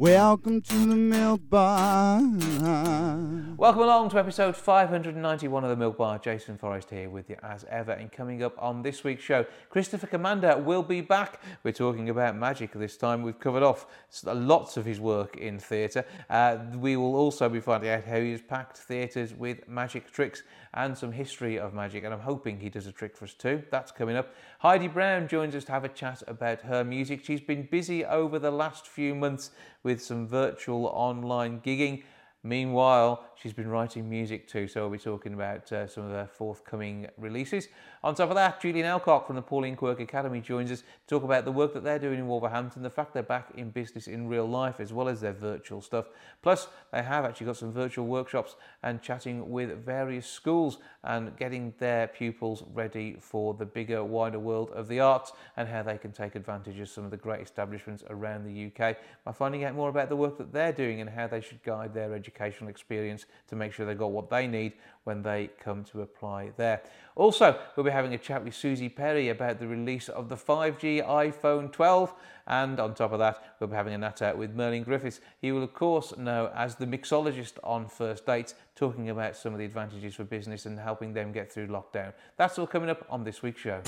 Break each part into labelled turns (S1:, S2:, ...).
S1: welcome to the milk bar.
S2: Welcome along to episode 591 of the Milk Bar. Jason Forrest here with you as ever. And coming up on this week's show, Christopher Commander will be back. We're talking about magic this time. We've covered off lots of his work in theatre. Uh, we will also be finding out how he's packed theatres with magic tricks and some history of magic. And I'm hoping he does a trick for us too. That's coming up. Heidi Browne joins us to have a chat about her music. She's been busy over the last few months with some virtual online gigging. Meanwhile, she's been writing music too, so we'll be talking about uh, some of her forthcoming releases. On top of that, Julian Elcock from the Pauline Quirk Academy joins us to talk about the work that they're doing in Wolverhampton, the fact they're back in business in real life as well as their virtual stuff. Plus, they have actually got some virtual workshops and chatting with various schools and getting their pupils ready for the bigger, wider world of the arts and how they can take advantage of some of the great establishments around the UK by finding out more about the work that they're doing and how they should guide their educational experience to make sure they've got what they need when they come to apply there. Also, we'll be having a chat with Suzi Perry about the release of the 5G iPhone 12. And on top of that, we'll be having a natter with Merlin Griffiths. He will, of course, know as the mixologist on First Dates, talking about some of the advantages for business and helping them get through lockdown. That's all coming up on this week's show.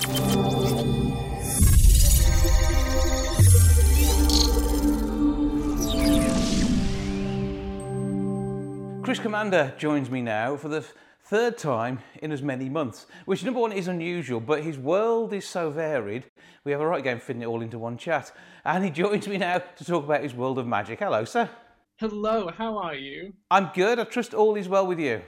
S2: Chris Commander joins me now for the third time in as many months, which number one is unusual, but his world is so varied, we have a right game fitting it all into one chat. And he joins me now to talk about his world of magic. Hello, sir.
S3: Hello, how are you?
S2: I'm good. I trust all is well with you.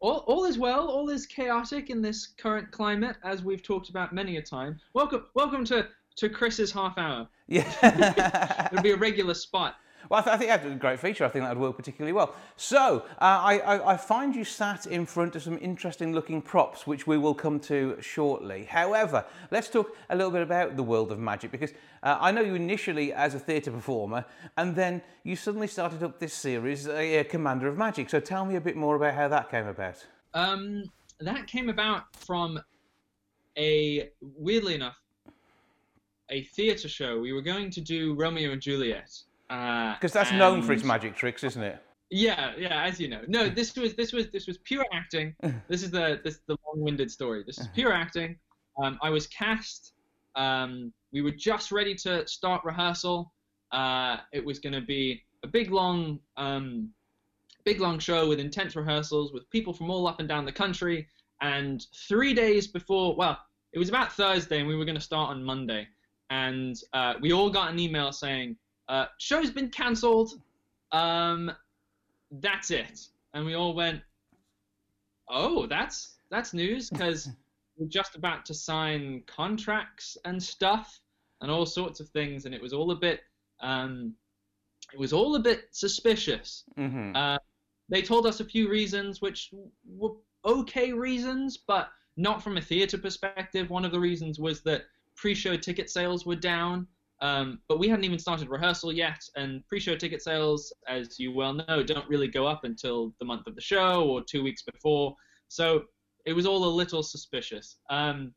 S3: All, all is well. All is chaotic in this current climate, as we've talked about many a time. Welcome, welcome to to Chris's half hour.
S2: Yeah.
S3: It'll be a regular spot.
S2: Well, I, th- I think that's a great feature. I think that would work particularly well. So, uh, I, I, I, find you sat in front of some interesting looking props, which we will come to shortly. However, let's talk a little bit about the world of magic because uh, I know you initially as a theatre performer and then you suddenly started up this series, uh, Commander of Magic. So, tell me a bit more about how that came about.
S3: Um, that came about from a, weirdly enough, a theatre show. We were going to do Romeo and Juliet
S2: because uh, that's
S3: and...
S2: known for its magic tricks, isn't it?
S3: Yeah, yeah, as you know. No, this was this was this was pure acting. This is the this the long-winded story. This is pure acting. Um, I was cast. Um, we were just ready to start rehearsal. Uh, it was going to be a big long, um, big long show with intense rehearsals with people from all up and down the country. And three days before, well, it was about Thursday, and we were going to start on Monday. And uh, we all got an email saying, uh, show's been cancelled. Um, that's it. And we all went, oh, that's that's news because we're just about to sign contracts and stuff and all sorts of things, and it was all a bit, um, it was all a bit suspicious.
S2: Mm-hmm.
S3: Uh, they told us a few reasons, which were okay reasons, but not from a theatre perspective. One of the reasons was that pre-show ticket sales were down. Um, but we hadn't even started rehearsal yet, and pre-show ticket sales, as you well know, don't really go up until the month of the show or two weeks before. So it was all a little suspicious. Um,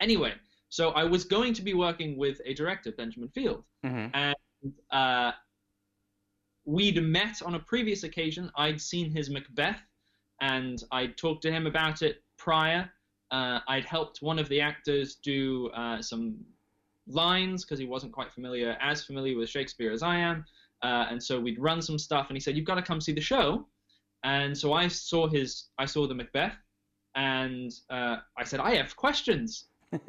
S3: anyway, so I was going to be working with a director, Benjamin Field,
S2: mm-hmm.
S3: and uh, we'd met on a previous occasion. I'd seen his Macbeth, and I'd talked to him about it prior. Uh, I'd helped one of the actors do uh, some lines because he wasn't quite familiar, as familiar with Shakespeare as I am. Uh, and so we'd run some stuff, and he said, "You've got to come see the show." And so I saw his, I saw the Macbeth, and uh, I said, "I have questions.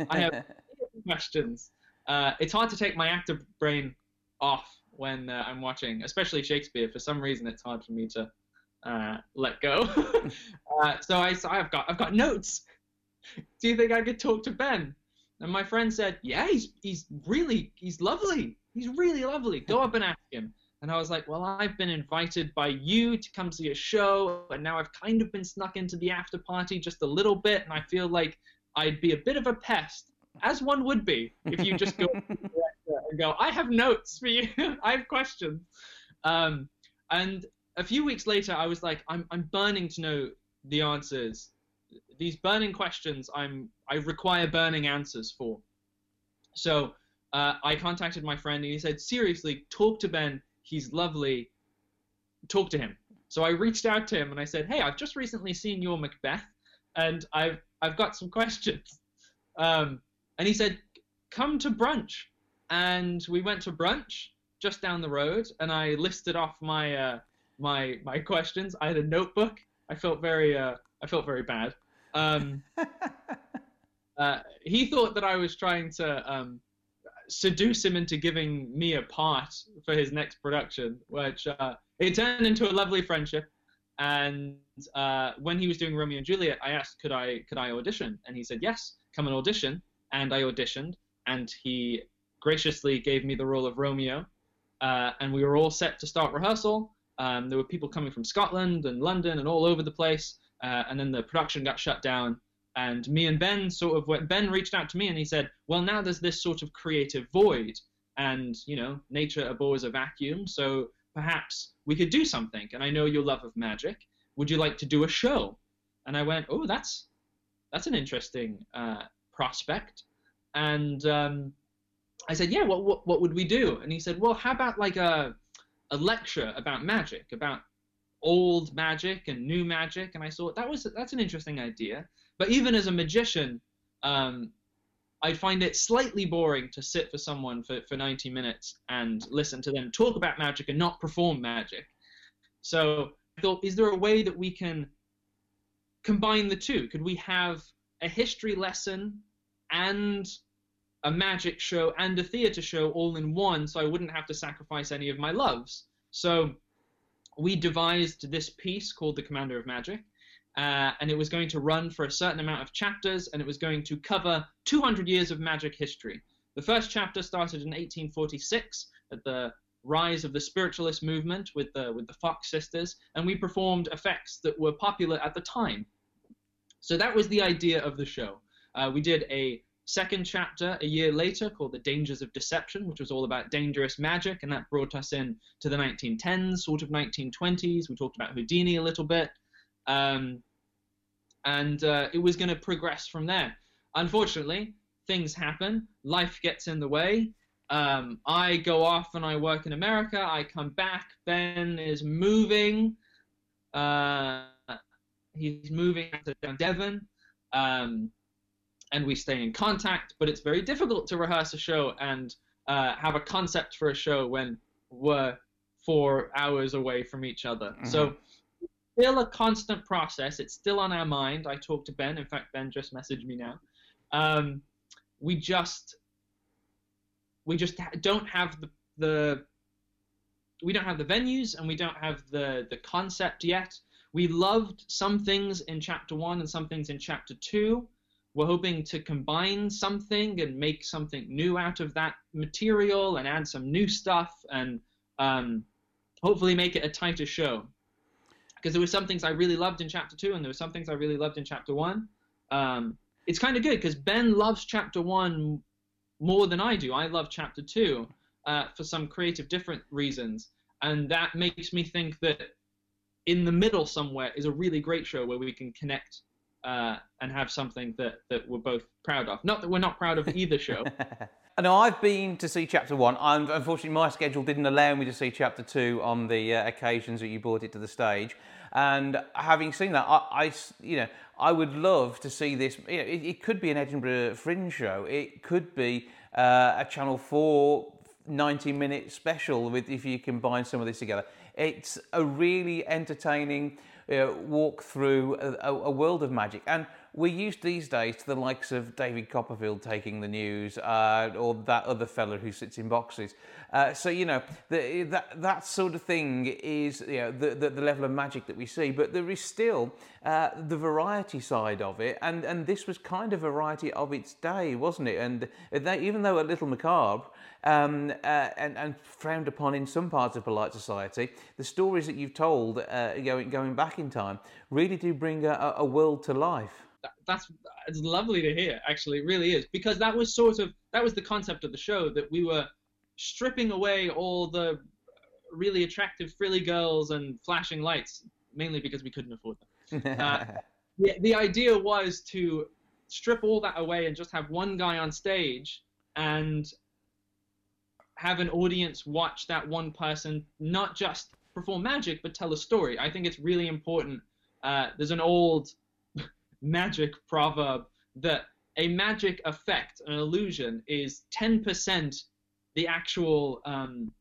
S3: I have questions." Uh, it's hard to take my actor brain off when uh, I'm watching, especially Shakespeare. For some reason, it's hard for me to uh, let go. Uh, so I, so I've got, I've got notes. Do you think I could talk to Ben? And my friend said, "Yeah, he's he's really he's lovely. He's really lovely. Go up and ask him." And I was like, "Well, I've been invited by you to come see a show, and now I've kind of been snuck into the after party just a little bit, and I feel like I'd be a bit of a pest, as one would be if you just go and go, I have notes for you. I have questions." Um, And a few weeks later, I was like, I'm I'm burning to know the answers. These burning questions, I'm I require burning answers for. So uh, I contacted my friend and he said, seriously, talk to Ben. He's lovely. Talk to him. So I reached out to him and I said, hey, I've just recently seen your Macbeth and I've I've got some questions. Um, and he said, come to brunch. And we went to brunch just down the road and I listed off my uh, my my questions. I had a notebook. I felt very uh, I felt very bad. Um, uh, he thought that I was trying to um, seduce him into giving me a part for his next production, which uh, it turned into a lovely friendship. And uh, when he was doing Romeo and Juliet, I asked, could I could I audition? And he said, yes, come and audition. And I auditioned, and he graciously gave me the role of Romeo. Uh, and we were all set to start rehearsal. Um, there were people coming from Scotland and London and all over the place. Uh, and then the production got shut down and me and Ben sort of went, Ben reached out to me and he said, well, now there's this sort of creative void, and you know, nature abhors a vacuum, so perhaps we could do something. And I know your love of magic. Would you like to do a show? And I went, oh, that's that's an interesting uh, prospect. And um, I said, yeah, what, what what would we do? And he said, well, how about like a a lecture about magic, about old magic and new magic? And I thought that was that's an interesting idea. But even as a magician, um, I find it slightly boring to sit for someone for, for 90 minutes and listen to them talk about magic and not perform magic. So I thought, is there a way that we can combine the two? Could we have a history lesson and a magic show and a theater show all in one so I wouldn't have to sacrifice any of my loves? So we devised this piece called The Commander of Magic uh, and it was going to run for a certain amount of chapters, and it was going to cover 200 years of magic history. The first chapter started in 1846 at the rise of the spiritualist movement with the with the Fox sisters, and we performed effects that were popular at the time. So that was the idea of the show. Uh, we did a second chapter a year later called The Dangers of Deception, which was all about dangerous magic, and that brought us in to the 1910s, sort of 1920s. We talked about Houdini a little bit. Um, and uh, it was going to progress from there. Unfortunately, things happen, life gets in the way. Um, I go off and I work in America. I come back. Ben is moving. Uh, he's moving to Devon, um, and we stay in contact. But it's very difficult to rehearse a show and uh, have a concept for a show when we're four hours away from each other. Mm-hmm. So still a constant process. It's still on our mind. I talked to Ben. In fact, Ben just messaged me now. Um, we just we just don't have the, the we don't have the venues and we don't have the the concept yet. We loved some things in chapter one and some things in chapter two. We're hoping to combine something and make something new out of that material and add some new stuff and um, hopefully make it a tighter show because there were some things I really loved in chapter two, and there were some things I really loved in chapter one. Um, it's kind of good because Ben loves chapter one more than I do. I love chapter two uh, for some creative different reasons, and that makes me think that in the middle somewhere is a really great show where we can connect uh, and have something that, that we're both proud of. Not that we're not proud of either show.
S2: Know I've been to see chapter one. And unfortunately, my schedule didn't allow me to see chapter two on the uh, occasions that you brought it to the stage. And having seen that, I, I you know, I would love to see this. You know, it, it, could be an Edinburgh Fringe show. It could be uh, a Channel Four 90 minute special with if you combine some of this together. It's a really entertaining uh, walk through a, a, world of magic. And we're used these days to the likes of David Copperfield taking the news uh, or that other fella who sits in boxes. Uh, so, you know, the, that, that sort of thing is you know, the, the, the, level of magic that we see. But there is still uh, the variety side of it. And, and this was kind of variety of its day, wasn't it? And they, even though a little macabre, um, uh, and, and, frowned upon in some parts of polite society, the stories that you've told uh, going, going back in time really do bring a, a world to life.
S3: That's it's lovely to hear. Actually, it really is because that was sort of that was the concept of the show that we were stripping away all the really attractive frilly girls and flashing lights, mainly because we couldn't afford them. Uh, the, the idea was to strip all that away and just have one guy on stage and have an audience watch that one person not just perform magic but tell a story. I think it's really important. Uh, there's an old magic proverb that a magic effect, an illusion, is 10% the actual um,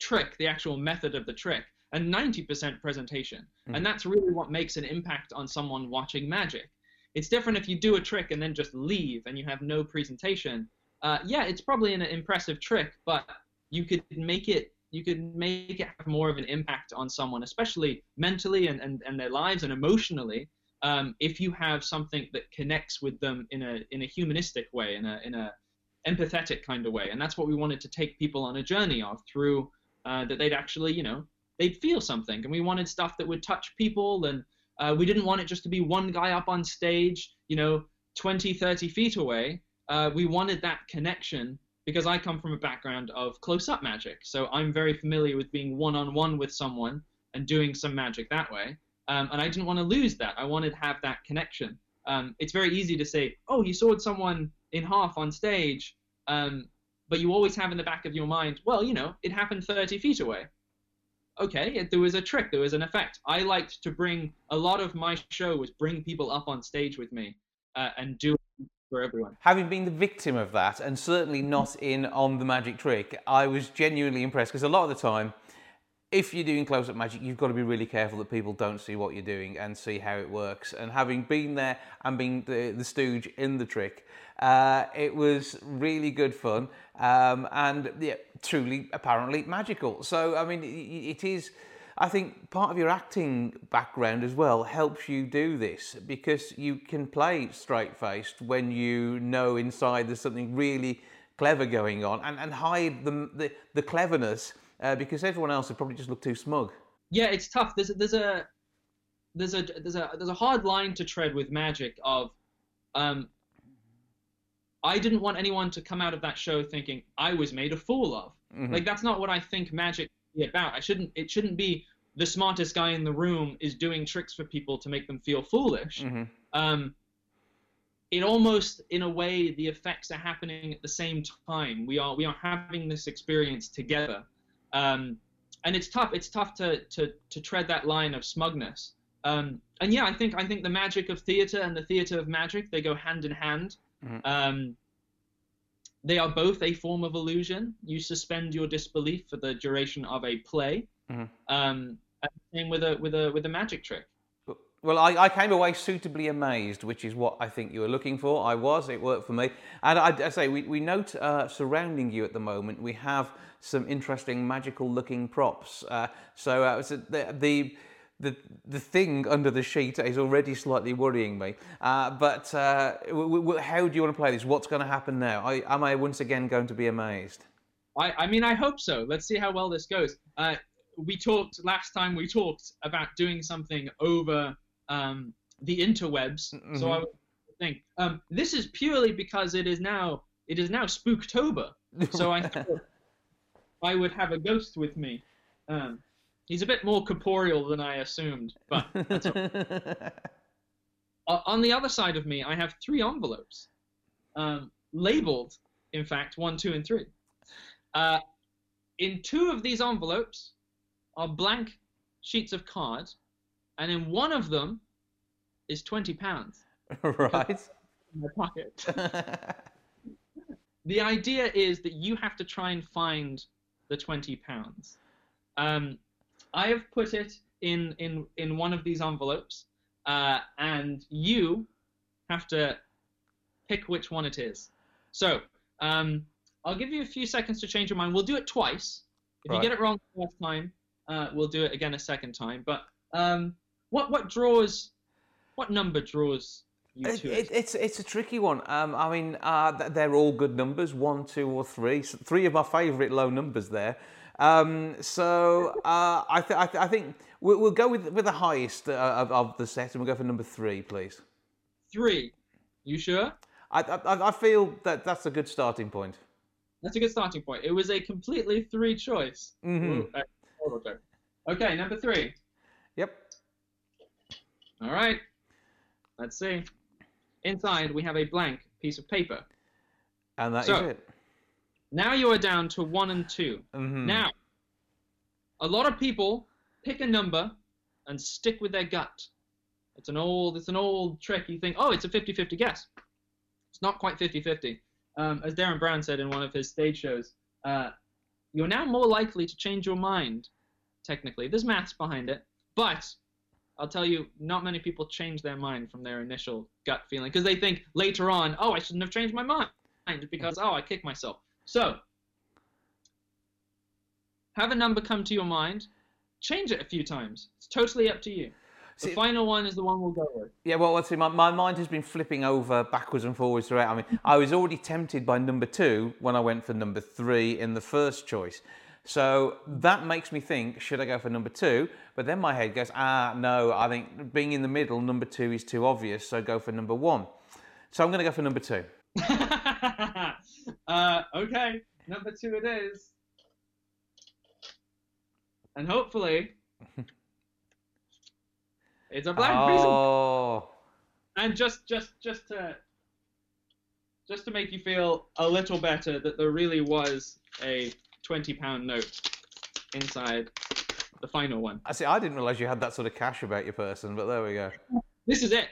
S3: trick, the actual method of the trick, and 90% presentation. Mm. And that's really what makes an impact on someone watching magic. It's different if you do a trick and then just leave and you have no presentation. Uh, yeah, it's probably an impressive trick, but you could make it you could make it have more of an impact on someone, especially mentally and, and, and their lives and emotionally, um, if you have something that connects with them in a in a humanistic way, in a in a empathetic kind of way. And that's what we wanted to take people on a journey of through uh, that they'd actually, you know, they'd feel something. And we wanted stuff that would touch people. And uh, we didn't want it just to be one guy up on stage, you know, 20, 30 feet away. Uh, we wanted that connection because I come from a background of close up magic. So I'm very familiar with being one on one with someone and doing some magic that way. Um, and I didn't want to lose that. I wanted to have that connection. Um, it's very easy to say, oh, you sawed someone in half on stage, um, but you always have in the back of your mind, well, you know, it happened 30 feet away. Okay, there was a trick, there was an effect. I liked to bring a lot of my show was bring people up on stage with me uh, and do for everyone.
S2: Having been the victim of that, and certainly not in on the magic trick, I was genuinely impressed because a lot of the time if you're doing close-up magic, you've got to be really careful that people don't see what you're doing and see how it works. And having been there and being the, the stooge in the trick, uh, it was really good fun um, and yeah, truly, apparently magical. So, I mean, it is. I think part of your acting background as well helps you do this because you can play straight-faced when you know inside there's something really clever going on and, and hide the, the, the cleverness uh, because everyone else would probably just look too smug.
S3: Yeah, it's tough. There's a, there's a there's a there's a there's a hard line to tread with magic of um I didn't want anyone to come out of that show thinking I was made a fool of. Mm-hmm. Like that's not what I think magic is about. I shouldn't it shouldn't be the smartest guy in the room is doing tricks for people to make them feel foolish. Mm-hmm. Um, it almost in a way the effects are happening at the same time. We are we are having this experience together. Um, and it's tough. It's tough to, to, to tread that line of smugness. Um, and yeah, I think I think the magic of theater and the theater of magic they go hand in hand. Mm-hmm. Um, they are both a form of illusion. You suspend your disbelief for the duration of a play. Mm-hmm. Um, same with a with a with a magic trick.
S2: Well, I, I, came away suitably amazed, which is what I think you were looking for. I was, it worked for me. And I, I say, we, we note uh, surrounding you at the moment, we have some interesting magical looking props. Uh, so, uh, so the, the, the, the thing under the sheet is already slightly worrying me. Uh, but uh, w- w- how do you want to play this? What's going to happen now? I, am I once again going to be amazed?
S3: I, I mean, I hope so. Let's see how well this goes. Uh, we talked last time we talked about doing something over um, the interwebs. Mm-hmm. So I would think um, this is purely because it is now it is now Spooktober. So I I would have a ghost with me. Um, he's a bit more corporeal than I assumed, but uh, on the other side of me, I have three envelopes um, labeled, in fact, one, two, and three. Uh, in two of these envelopes are blank sheets of cards and in one of them is 20 pounds.
S2: right.
S3: In my pocket. the idea is that you have to try and find the 20 pounds. Um, I have put it in, in, in one of these envelopes, uh, and you have to pick which one it is. So, um, I'll give you a few seconds to change your mind. We'll do it twice. If right. you get it wrong the first time, uh, we'll do it again a second time. But um, what what draws? What number draws you to it?
S2: it? It's it's a tricky one. Um, I mean, uh, they're all good numbers, one, two, or three. So three of my favourite low numbers there. Um, so uh, I, th- I, th- I, think we'll, we'll, go with with the highest uh, of, of, the set, and we'll go for number three, please.
S3: Three. You sure?
S2: I, I, I feel that that's a good starting point.
S3: That's a good starting point. It was a completely three choice.
S2: Mm-hmm.
S3: joke. Okay, number three.
S2: Yep.
S3: All right. Let's see. Inside, we have a blank piece of paper.
S2: And that is
S3: So-
S2: it.
S3: Now you are down to one and 2
S2: Mhm.
S3: Now, a lot of people pick a number and stick with their gut. It's an old, it's an old trick. You think, oh, it's a 50-50 guess. It's not quite 50-50. Um, as Derren Brown said in one of his stage shows, uh, you're now more likely to change your mind. Technically, there's maths behind it, but I'll tell you, not many people change their mind from their initial gut feeling because they think later on, oh, I shouldn't have changed my mind because oh, I kicked myself. So, have a number come to your mind, change it a few times. It's totally up to you. The
S2: See-
S3: final one is the one we'll go with.
S2: Yeah, well, let's see. My, my mind has been flipping over backwards and forwards throughout. I mean, I was already tempted by number two when I went for number three in the first choice. So that makes me think, should I go for number two? But then my head goes, ah, no, I think being in the middle, number two is too obvious, so go for number one. So I'm going to go for number two.
S3: uh, okay, number two it is. And hopefully, it's a black
S2: Oh,
S3: and just just just to just to make you feel a little better that there really was a 20 pound note inside the final one
S2: I see. I didn't realise you had that sort of cash about your person, but there we go.
S3: this is it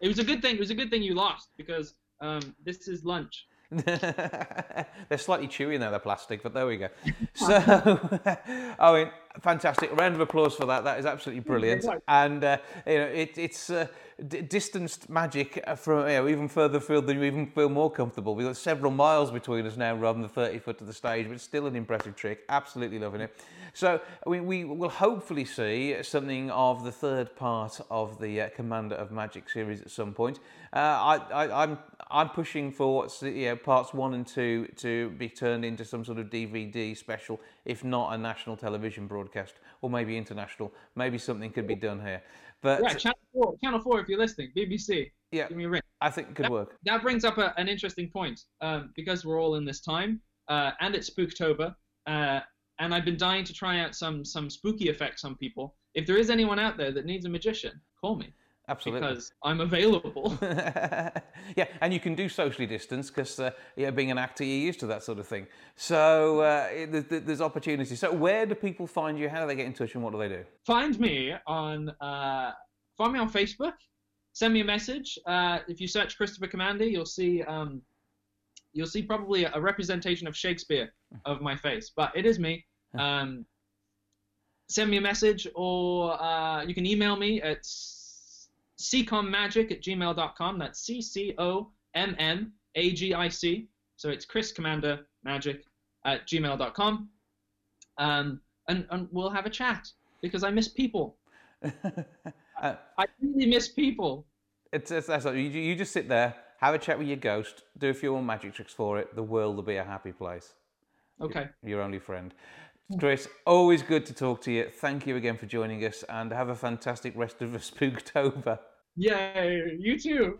S3: it was a good thing it was a good thing you lost because um, this is lunch
S2: they're slightly chewy now, they're plastic, but there we go. So, I mean, fantastic. round of applause for that. That is absolutely brilliant. And, uh, you know, it, it's uh, d- distanced magic from, you know, even further field than you even feel more comfortable. We've got several miles between us now rather than 30 foot to the stage, but still an impressive trick. Absolutely loving it. So, we, we will hopefully see something of the third part of the uh, Commander of Magic series at some point. Uh, I, I, I'm I'm pushing for what's the- you know, parts one and two to be turned into some sort of DVD special, if not a national television broadcast, or maybe international. Maybe something could be done here. But
S3: yeah channel 4 channel 4 if you're listening bbc
S2: yeah,
S3: give me a ring
S2: I think it could work.
S3: that brings up a, an interesting point um, because we're all in this time uh, and it's spooktober uh, and i've been dying to try out some some spooky effects on people if there is anyone out there that needs a magician call me
S2: Absolutely.
S3: because i'm available
S2: yeah, and you can do socially distance because uh, yeah, being an actor, you're used to that sort of thing. So uh, it- th- th- there's opportunities. So where do people find you? How do they get in touch, and what do they do?
S3: find me on uh, find me on facebook send me a message uh, if you search christopher commander you'll see um, you'll see probably a representation of shakespeare of my face but it is me um, send me a message or uh, you can email me at ccommagic at gmail.com that's c-c-o-m-m-a-g-i-c so it's chris commander magic at gmail.com um, and, and we'll have a chat because i miss people
S2: Uh,
S3: I really miss people.
S2: It's, it's that's like, you, you just sit there, have a chat with your ghost, do a few more magic tricks for it. The world will be a happy place.
S3: Okay.
S2: Your only friend. Chris, always good to talk to you. Thank you again for joining us, and have a fantastic rest of the Spooktober.
S3: Yay, you too.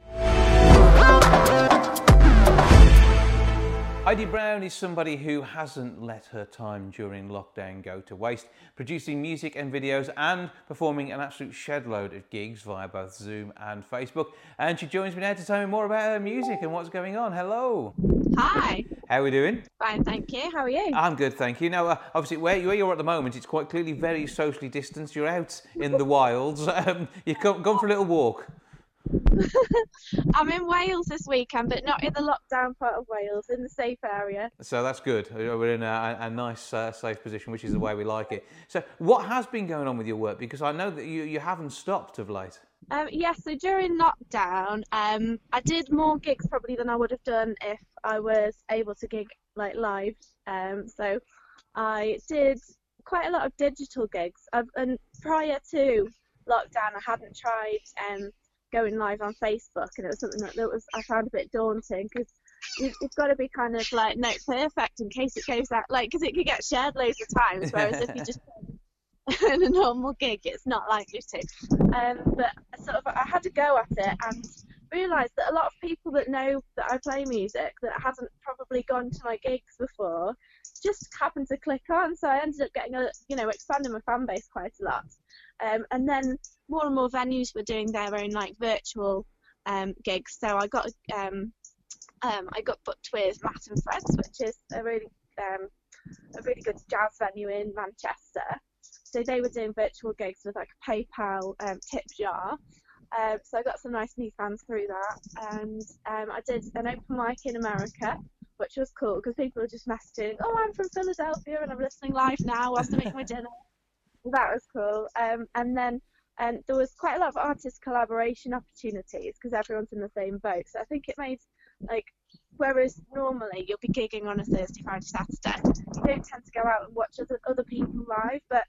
S2: Heidi Browne is somebody who hasn't let her time during lockdown go to waste, producing music and videos and performing an absolute shed load of gigs via both Zoom and Facebook. And she joins me now to tell me more about her music and what's going on. Hello.
S4: Hi,
S2: How are we doing?
S4: fine, thank you. How are you?
S2: I'm good, thank you. Now, uh, obviously, where, where you're at the moment, it's quite clearly very socially distanced. You're out in the wilds. Um, you've come, gone for a little walk.
S4: I'm in Wales this weekend, but not in the lockdown part of Wales, in the safe area.
S2: So that's good. Uh, We're in a, a nice, uh, safe position, which is the way we like it. So, what has been going on with your work? Because I know that you, you haven't stopped of late.
S4: Um, yes, so during lockdown, um, I did more gigs probably than I would have done if I was able to gig like live. Um, so I did quite a lot of digital gigs. I've, and prior to lockdown, I hadn't tried um, going live on Facebook, and it was something that, that was I found a bit daunting because you've, you've got to be kind of like no perfect in case it goes out like because it could get shared loads of times. Whereas if you just in a normal gig, it's not likely to. Um, but sort of, I had to go at it, and realised that a lot of people that know that I play music that hasn't probably gone to my gigs before just happened to click on. So I ended up getting a, you know, expanding my fan base quite a lot. Um, and then more and more venues were doing their own like virtual um, gigs. So I got um, um, I got booked with Matt and Phred's, which is a really um, a really good jazz venue in Manchester. So they were doing virtual gigs with like a PayPal um, tip jar. So I got some nice new fans through that, and I did an open mic in America, which was cool because people were just messaging, "Oh, I'm from Philadelphia and I'm listening live now whilst I'm making my dinner." That was cool. Um, and then and there was quite a lot of artist collaboration opportunities because everyone's in the same boat. So I think it made like whereas normally you'll be gigging on a Thursday, Friday, Saturday, you don't tend to go out and watch other other people live, but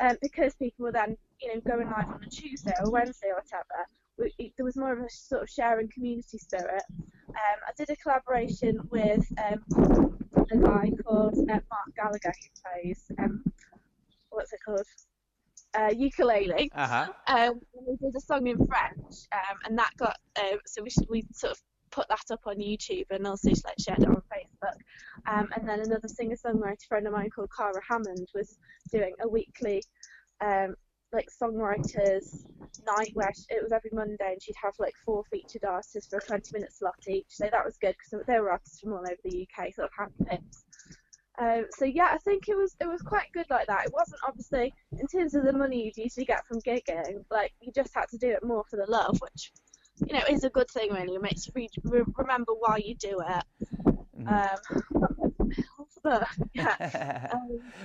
S4: um, because people were then you know going live on a Tuesday or Wednesday or whatever, we, there was more of a sort of sharing community spirit. Um, I did a collaboration with um, a guy called uh, Mark Gallagher who plays um, what's it called? Uh, ukulele.
S2: Uh-huh.
S4: Um, we did a song in French, um, and that got um, so we, we sort of put that up on YouTube and also like shared it on Facebook. Um, and then another singer-songwriter friend of mine called Cara Hammond was doing a weekly um, like songwriters night where she, it was every Monday and she'd have like four featured artists for a 20 minute slot each. So that was good because they were artists from all over the UK, sort of handpicked. Um, so yeah, I think it was it was quite good like that. It wasn't obviously in terms of the money you'd usually get from gigging, like you just had to do it more for the love, which you know is a good thing really. It makes you re- remember why you do it. Mm-hmm. Um, but yeah.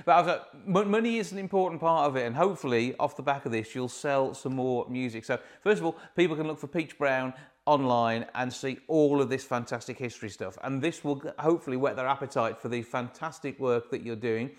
S2: Um, but money is an important part of it, and hopefully off the back of this, you'll sell some more music. So first of all, people can look for Peach Brown online and see all of this fantastic history stuff. And this will hopefully whet their appetite for the fantastic work that you're doing.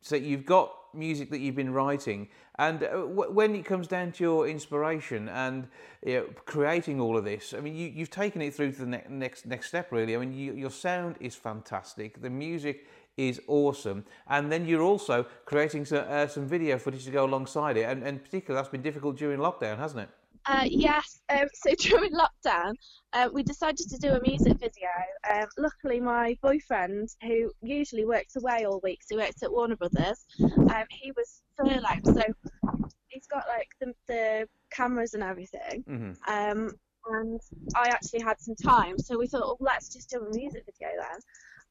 S2: So you've got music that you've been writing, and uh, when it comes down to your inspiration and you know, creating all of this, I mean, you, have taken it through to the ne- next next step. Really, I mean, you, your sound is fantastic. The music is awesome, and then you're also creating some, uh, some video footage to go alongside it, and, and particularly that's been difficult during lockdown, hasn't it?
S4: Uh, yes, um, so during lockdown, uh, we decided to do a music video. Um, luckily, my boyfriend, who usually works away all week, so he works at Warner Brothers, um, he was furloughed, so he's got like the, the cameras and everything. Mm-hmm. Um, and I actually had some time, so we thought, well, let's just do a music video then.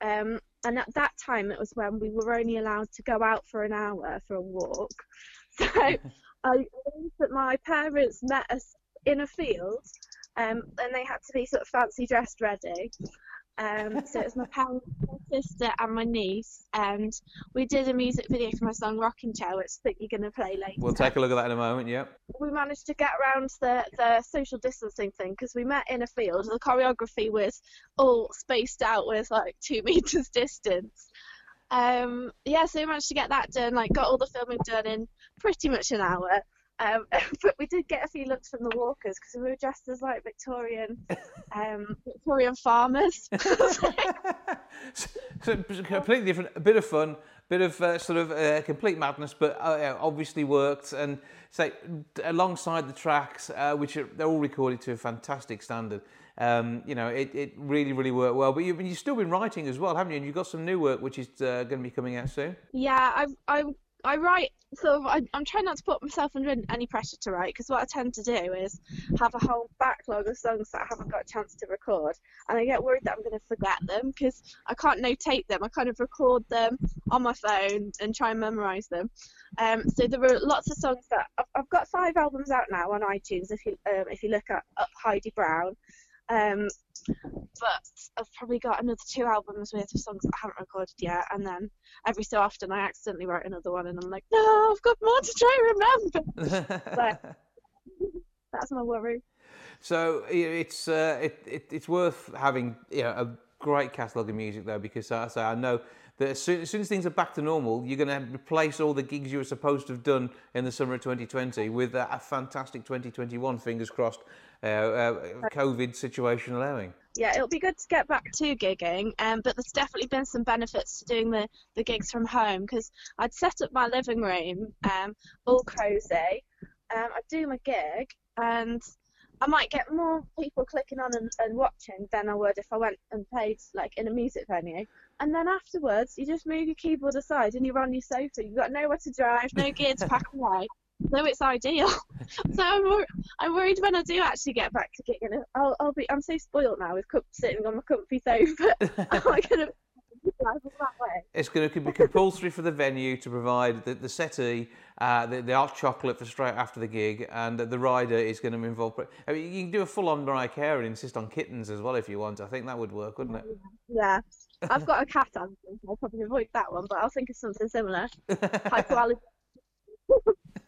S4: Um, and at that time, it was when we were only allowed to go out for an hour for a walk. So I that my parents met us in a field, um, and they had to be sort of fancy dressed ready. Um, so it was my parents, my sister, and my niece, and we did a music video for my song "Rocking Chair," which I think you're going to play later.
S2: We'll take a look at that in a moment. Yep.
S4: We managed to get around the the social distancing thing because we met in a field. The choreography was all spaced out with like two meters distance. Um, yeah, so we managed to get that done. Like, got all the filming done in pretty much an hour. Um, but we did get a few looks from the walkers because we were dressed as like Victorian, um, Victorian farmers.
S2: so, completely different. A bit of fun, A bit of uh, sort of uh, complete madness, but uh, obviously worked. And say alongside the tracks, uh, which are, they're all recorded to a fantastic standard. Um, you know, it, it really, really worked well. But you've, you've still been writing as well, haven't you? And you've got some new work which is uh, going to be coming out soon.
S4: Yeah, I, I I write sort of. I, am trying not to put myself under any pressure to write because what I tend to do is have a whole backlog of songs that I haven't got a chance to record, and I get worried that I'm going to forget them because I can't notate them. I kind of record them on my phone and try and memorize them. Um, so there are lots of songs that I've, I've got five albums out now on iTunes. If you um, if you look at up Heidi Browne, um, but I've probably got another two albums worth of songs that I haven't recorded yet, and then every so often I accidentally write another one, and I'm like, no, I've got more to try and remember. but that's my worry.
S2: So it's uh, it, it, it's worth having you know, a great catalogue of music though, because I say I know that as soon, as soon, as things are back to normal, you're going to replace all the gigs you were supposed to have done in the summer of 2020 with a, a fantastic 2021, fingers crossed, uh, uh, COVID situation allowing.
S4: Yeah, it'll be good to get back to gigging, um, but there's definitely been some benefits to doing the, the gigs from home because I'd set up my living room um, all cosy. Um, I'd do my gig, and I might get more people clicking on and, and watching than I would if I went and played like in a music venue. And then afterwards, you just move your keyboard aside and you're on your sofa. You've got nowhere to drive, no gear to pack away. So it's ideal. so I'm, wor- I'm worried when I do actually get back to gigging. I'll, I'll be. I'm so spoilt now with com- sitting on my comfy sofa. I'm going to drive all that way.
S2: It's going to be compulsory for the venue to provide the, the settee, uh, the, the hot chocolate for straight after the gig, and the rider is going to involve. I mean, you can do a full-on Mariah Carey and insist on kittens as well if you want. I think that would work, wouldn't it?
S4: Yeah. I've got a cat so I'll probably avoid that one, but I'll think of something similar. Hypoallergy.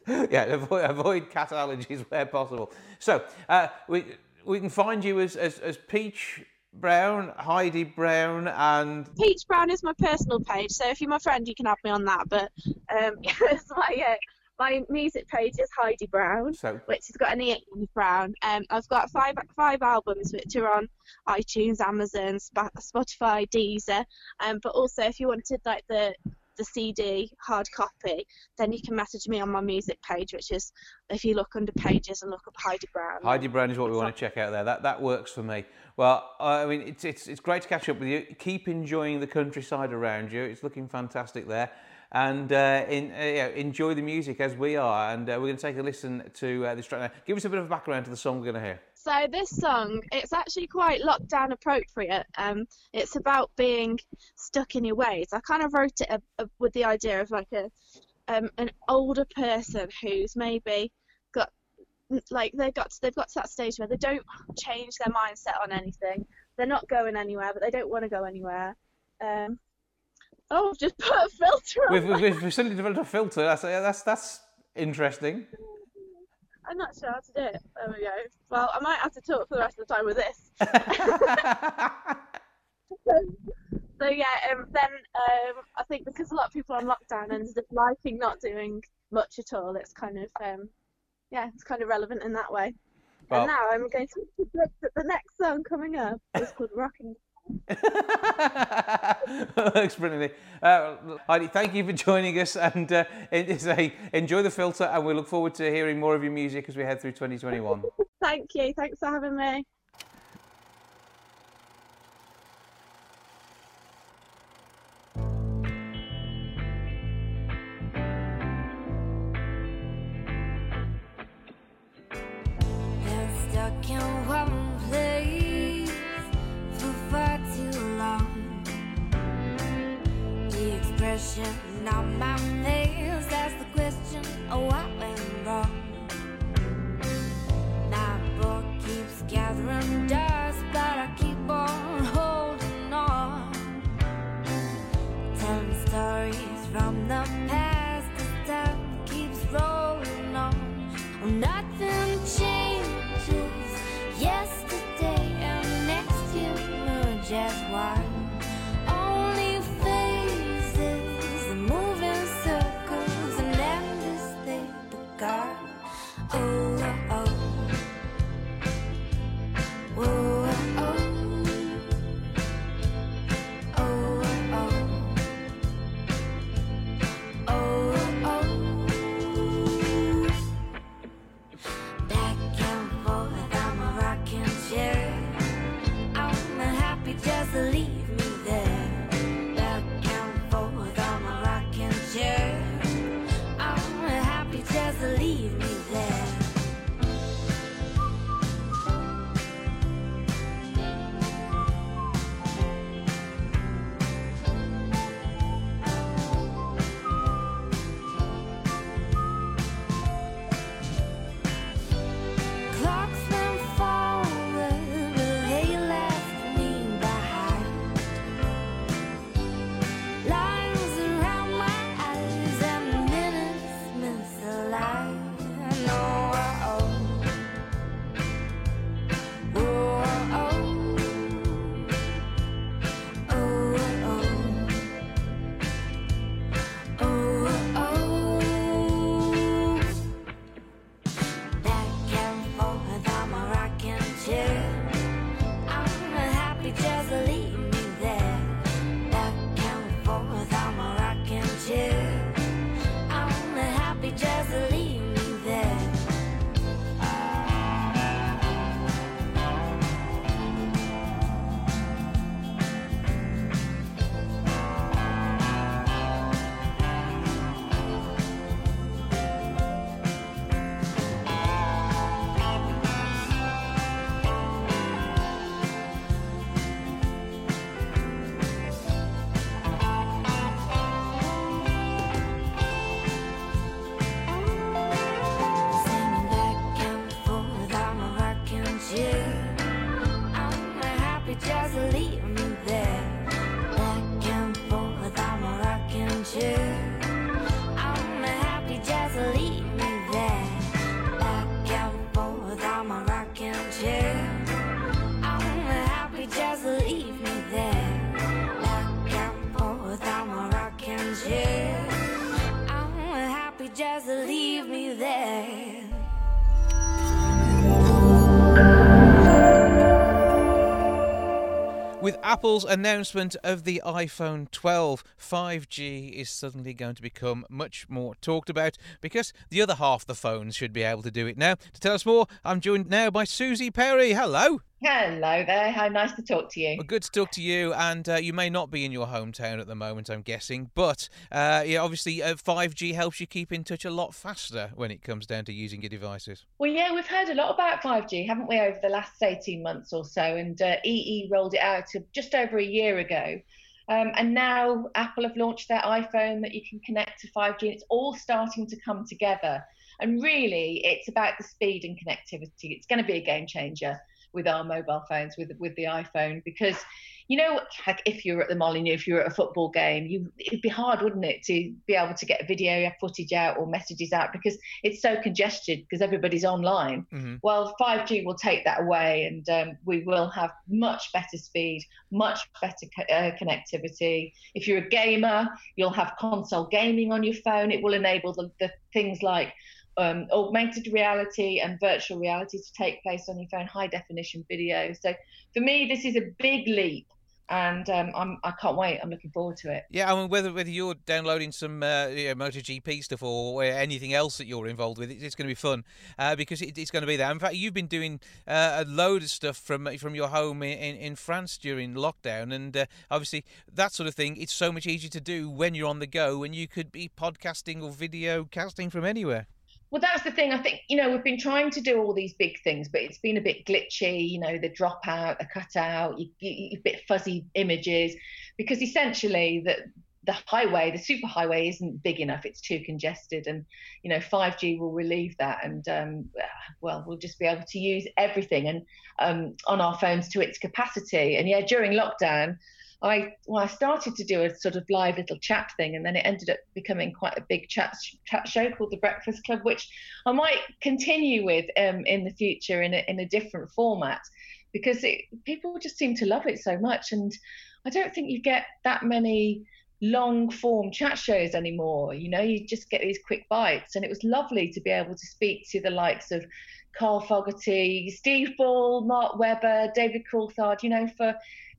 S2: Yeah, avoid, avoid cat allergies where possible. So uh, we we can find you as, as, as Peach Brown, Heidi Browne, and
S4: Peach Brown is my personal page, so if you're my friend, you can add me on that. But um, it's my uh, my music page is Heidi Browne,
S2: so
S4: which has got an E at the end of Brown. Um, I've got five five albums which are on iTunes, Amazon, Spotify, Deezer. Um, but also if you wanted like the the CD hard copy, then you can message me on my music page, which is if you look under pages and look up Heidi Browne.
S2: Heidi Browne is what we want to check out there. That that works for me. Well, I mean, it's it's it's great to catch up with you. Keep enjoying the countryside around you. It's looking fantastic there. And uh, in, uh, yeah, enjoy the music as we are. And uh, we're going to take a listen to uh, this track now. Give us a bit of a background to the song we're going to hear.
S4: So this song, it's actually quite lockdown appropriate. Um, it's about being stuck in your ways. I kind of wrote it a, a, with the idea of like a um, an older person who's maybe got like they got to, they've got to that stage where they don't change their mindset on anything. They're not going anywhere, but they don't want to go anywhere. Um, oh, I've just put a filter on.
S2: We've, we've, we've suddenly developed a filter. That's that's that's interesting.
S4: I'm not sure how to do it. There we go. Well, I might have to talk for the rest of the time with this. so yeah, um, then um, I think because a lot of people are on lockdown and just liking not doing much at all, it's kind of um, yeah, it's kind of relevant in that way.
S2: Well-
S4: and now I'm going to predict that the next song coming up is called Rocking.
S2: Works brilliantly. Uh, Heidi, thank you for joining us, and uh, it's a, enjoy the filter, and we look forward to hearing more of your music as we head through 2021.
S4: Thank you. Thanks for having me.
S5: Been stuck in expression on my face That's the question
S2: Apple's announcement of the iPhone 12, 5G is suddenly going to become much more talked about because the other half of the phones should be able to do it now. To tell us more, I'm joined now by Suzi Perry. Hello.
S6: Hello there. How nice to talk to you.
S2: Well, good to talk to you. And uh, you may not be in your hometown at the moment, I'm guessing, but uh, yeah, obviously uh, 5G helps you keep in touch a lot faster when it comes down to using your devices.
S6: Well, yeah, we've heard a lot about 5G, haven't we, over the last 18 months or so? And uh, EE rolled it out just over a year ago. Um, and now Apple have launched their iPhone that you can connect to 5G. It's all starting to come together. And really, it's about the speed and connectivity. It's going to be a game changer with our mobile phones, with with the iPhone, because you know, like if you're at the Molyneux, if you're at a football game, you it'd be hard, wouldn't it, to be able to get video footage out or messages out because it's so congested because everybody's online.
S2: Mhm.
S6: Well, 5G will take that away, and um, we will have much better speed, much better co- uh, connectivity. If you're a gamer, you'll have console gaming on your phone. It will enable the, the things like um, augmented reality and virtual reality to take place on your phone, high definition video. So for me, this is a big leap, and um, I'm I can't wait. I'm looking forward to it.
S2: Yeah, I mean, whether whether you're downloading some uh, you know, MotoGP stuff or anything else that you're involved with, it- it's going to be fun uh, because it, it's going to be there. In fact, you've been doing uh, a load of stuff from from your home in, in, in France during lockdown, and uh, obviously that sort of thing. It's so much easier to do when you're on the go, and you could be podcasting or video casting from anywhere.
S6: Well, that's the thing. I think you know we've been trying to do all these big things, but it's been a bit glitchy. You know, the dropout, the cutout, you, you, you bit fuzzy images, because essentially the the highway, the superhighway, isn't big enough. It's too congested, and you know 5G will relieve that, and um, well, we'll just be able to use everything and um, on our phones to its capacity. And yeah, during lockdown, I well, I started to do a sort of live little chat thing, and then it ended up becoming quite a big chat chat show called the Breakfast Club, which I might continue with um, in the future in a, in a different format because it, people just seem to love it so much, and I don't think you get that many long form chat shows anymore. You know, you just get these quick bites, and it was lovely to be able to speak to the likes of Carl Fogarty, Steve Ball, Mark Webber, David Coulthard, you know, for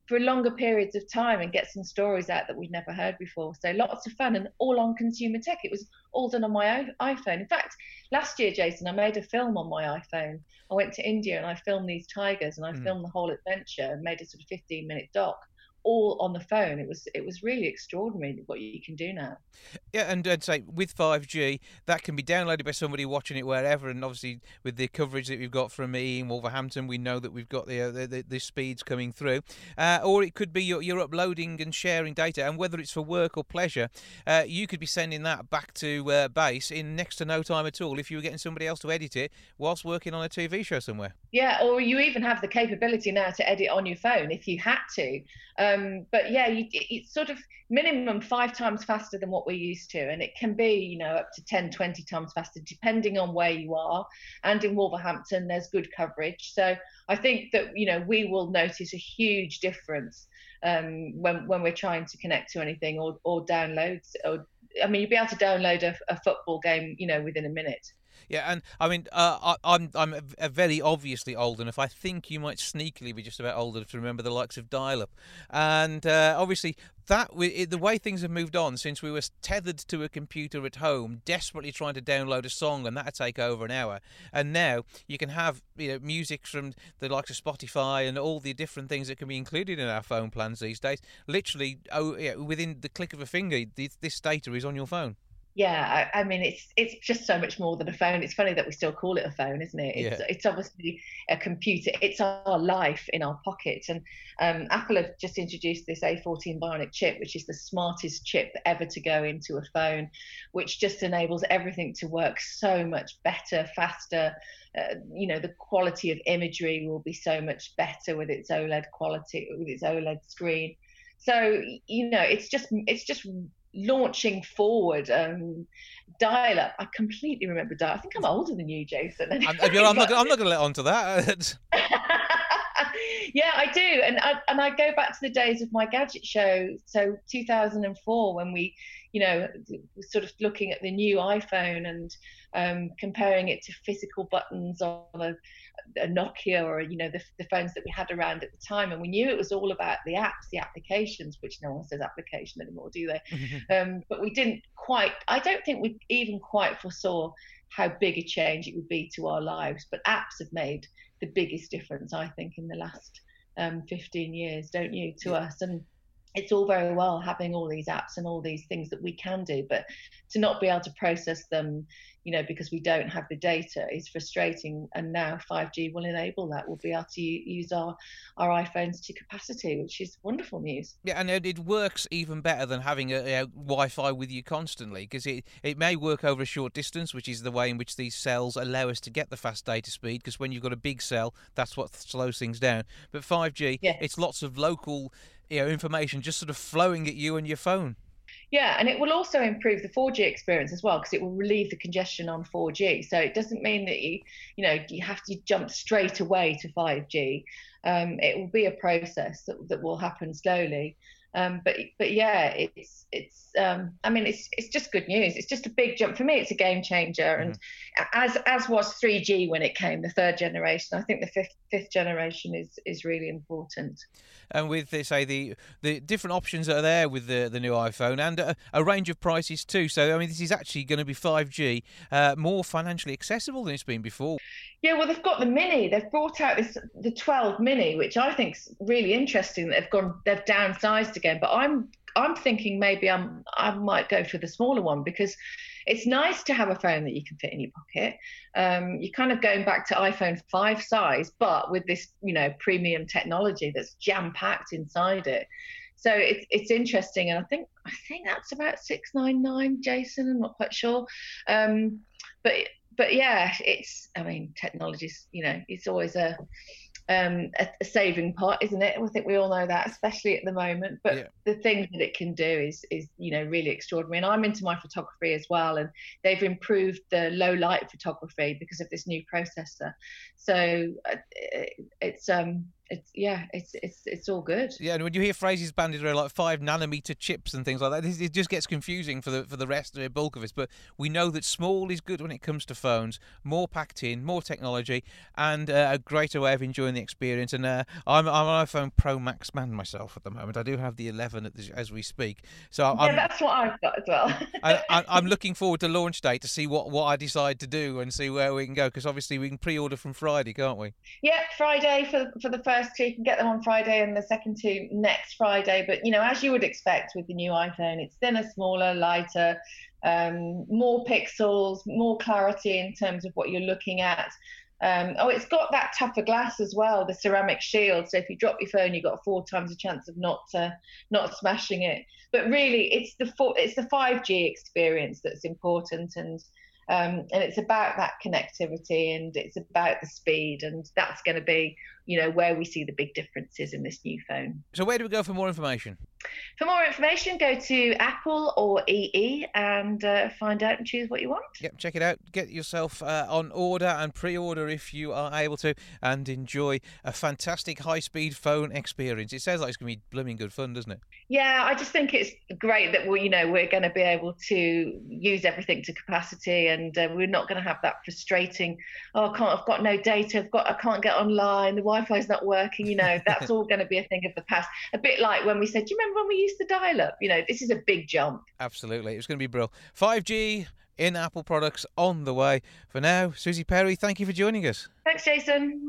S6: for longer periods of time and get some stories out that we'd never heard before. So lots of fun and all on consumer tech. It was all done on my own iPhone. In fact, last year, Jason, I made a film on my iPhone. I went to India and I filmed these tigers and I
S2: Mm.
S6: filmed the whole adventure and made a sort of 15 minute doc all on the phone. It was it was really extraordinary what you can do now.
S2: Yeah, and I'd say with 5G, that can be downloaded by somebody watching it wherever. And obviously, with the coverage that we've got from me in Wolverhampton, we know that we've got the uh, the, the, the speeds coming through. Uh, or it could be you're, you're uploading and sharing data, and whether it's for work or pleasure, uh, you could be sending that back to uh, base in next to no time at all if you were getting somebody else to edit it whilst working on a TV show somewhere.
S6: Yeah, or you even have the capability now to edit on your phone if you had to. Um, but yeah, you, it's sort of minimum five times faster than what we're used to. And it can be, you know, up to 10, 20 times faster, depending on where you are. And in Wolverhampton, there's good coverage. So I think that, you know, we will notice a huge difference um, when, when we're trying to connect to anything or, or downloads. Or, I mean, you'll be able to download a, a football game, you know, within a minute.
S2: Yeah, and I mean, uh, I, I'm I'm a, very obviously old enough. I think you might sneakily be just about old enough to remember the likes of dial-up, and uh, obviously that the way things have moved on since we were tethered to a computer at home, desperately trying to download a song, and that'd take over an hour. And now you can have you know music from the likes of Spotify and all the different things that can be included in our phone plans these days. Literally, oh, yeah, within the click of a finger, this, this data is on your phone.
S6: Yeah, I, I mean it's it's just so much more than a phone. It's funny that we still call it a phone, isn't it? It's it's obviously a computer. It's our life in our pocket. And um, Apple have just introduced this A14 Bionic chip, which is the smartest chip ever to go into a phone, which just enables everything to work so much better, faster. Uh, you know, the quality of imagery will be so much better with its OLED quality, with its OLED screen. So you know, it's just it's just launching forward um, dial up. I completely remember dial. I think I'm older than you, Jason.
S2: I'm, I'm not. gonna- I'm not going to let on to that.
S6: yeah, I do, and I and I go back to the days of my gadget show. So 2004, when we you know, sort of looking at the new iPhone and um, comparing it to physical buttons on a, a Nokia or you know the, the, phones that we had around at the time, and we knew it was all about the apps, the applications, which no one says application anymore, do they? um, but we didn't quite. I don't think we even quite foresaw how big a change it would be to our lives. But apps have made the biggest difference, I think, in the last um, 15 years, don't you, to yeah. us? And it's all very well having all these apps and all these things that we can do, but to not be able to process them, you know, because we don't have the data is frustrating. And now 5G will enable that. We'll be able to use our, our iPhones to capacity, which is wonderful news.
S2: Yeah, and it works even better than having a, a Wi-Fi with you constantly because it, it may work over a short distance, which is the way in which these cells allow us to get the fast data speed. Because when you've got a big cell, that's what slows things down. But 5G, yeah. it's lots of local you know information just sort of flowing at you and your phone.
S6: Yeah, and it will also improve the 4G experience as well because it will relieve the congestion on 4G. So it doesn't mean that you, you know, you have to jump straight away to 5G. Um, it will be a process that, that will happen slowly. Um, but but yeah, it's it's um, I mean it's it's just good news. It's just a big jump for me. It's a game changer, mm-hmm. and as as was 3G when it came, the third generation. I think the fifth fifth generation is is really important
S2: and with they say the the different options that are there with the the new iPhone and a, a range of prices too. So I mean, this is actually going to be 5G, uh, more financially accessible than it's been before.
S6: Yeah, well, they've got the mini. They've brought out this the 12 mini, which I think is really interesting. That they've gone, they've downsized again. But I'm I'm thinking maybe I'm I might go for the smaller one because it's nice to have a phone that you can fit in your pocket. Um, you're kind of going back to iPhone 5 size, but with this, you know, premium technology that's jam packed inside it. So it's it's interesting, and I think I think that's about six nine nine, Jason. I'm not quite sure, um, but but yeah, it's I mean, technology's you know, it's always a um, a, a, saving pot, isn't it? I think we all know that, especially at the moment. But yeah. the things that it can do is, is you know, really extraordinary. And I'm into my photography as well, and they've improved the low light photography because of this new processor. So uh, it's um, it's yeah, it's it's it's all good.
S2: Yeah, and when you hear phrases bandied around like five nanometer chips and things like that, it just gets confusing for the for the rest of the bulk of us. But we know that small is good when it comes to phones. More packed in, more technology, and uh, a greater way of enjoying the experience. And uh, I'm I'm an iPhone Pro Max man myself at the moment. I do have the 11 the, as we speak. So
S6: yeah, I'm, that's what I've got as well.
S2: I, am looking forward to launch date to see what what I decide to do and see where we can go because obviously we can pre-order from Friday, can't we?
S6: Yeah, Friday for for the first two. You can get them on Friday and the second two next Friday. But you know, as you would expect with the new iPhone, it's thinner, smaller, lighter, um, more pixels, more clarity in terms of what you're looking at. Um, oh, it's got that tougher glass as well, the ceramic shield. So if you drop your phone, you've got four times a chance of not uh, not smashing it. But really, it's the it's the 5G experience that's important, and um, and it's about that connectivity and it's about the speed, and that's going to be, you know, where we see the big differences in this new phone.
S2: So, where do we go for more information?
S6: For more information, go to Apple or EE and uh, find out and choose what you want.
S2: Yep, check it out. Get yourself uh, on order and pre-order if you are able to, and enjoy a fantastic high-speed phone experience. It sounds like it's going to be blooming good fun, doesn't it?
S6: Yeah, I just think it's great that we, you know, we're going to be able to use everything to capacity, and uh, we're not going to have that frustrating. Oh, I can't. I've got no data. I've got. I can't get online. The Wi-Fi's not working. You know, that's all going to be a thing of the past. A bit like when we said, "Do you remember when we used the dial-up?" You know, this is a big jump.
S2: Absolutely, it's going to be brilliant. Five G in Apple products on the way. For now, Suzi Perry, thank you for joining us.
S6: Thanks, Jason.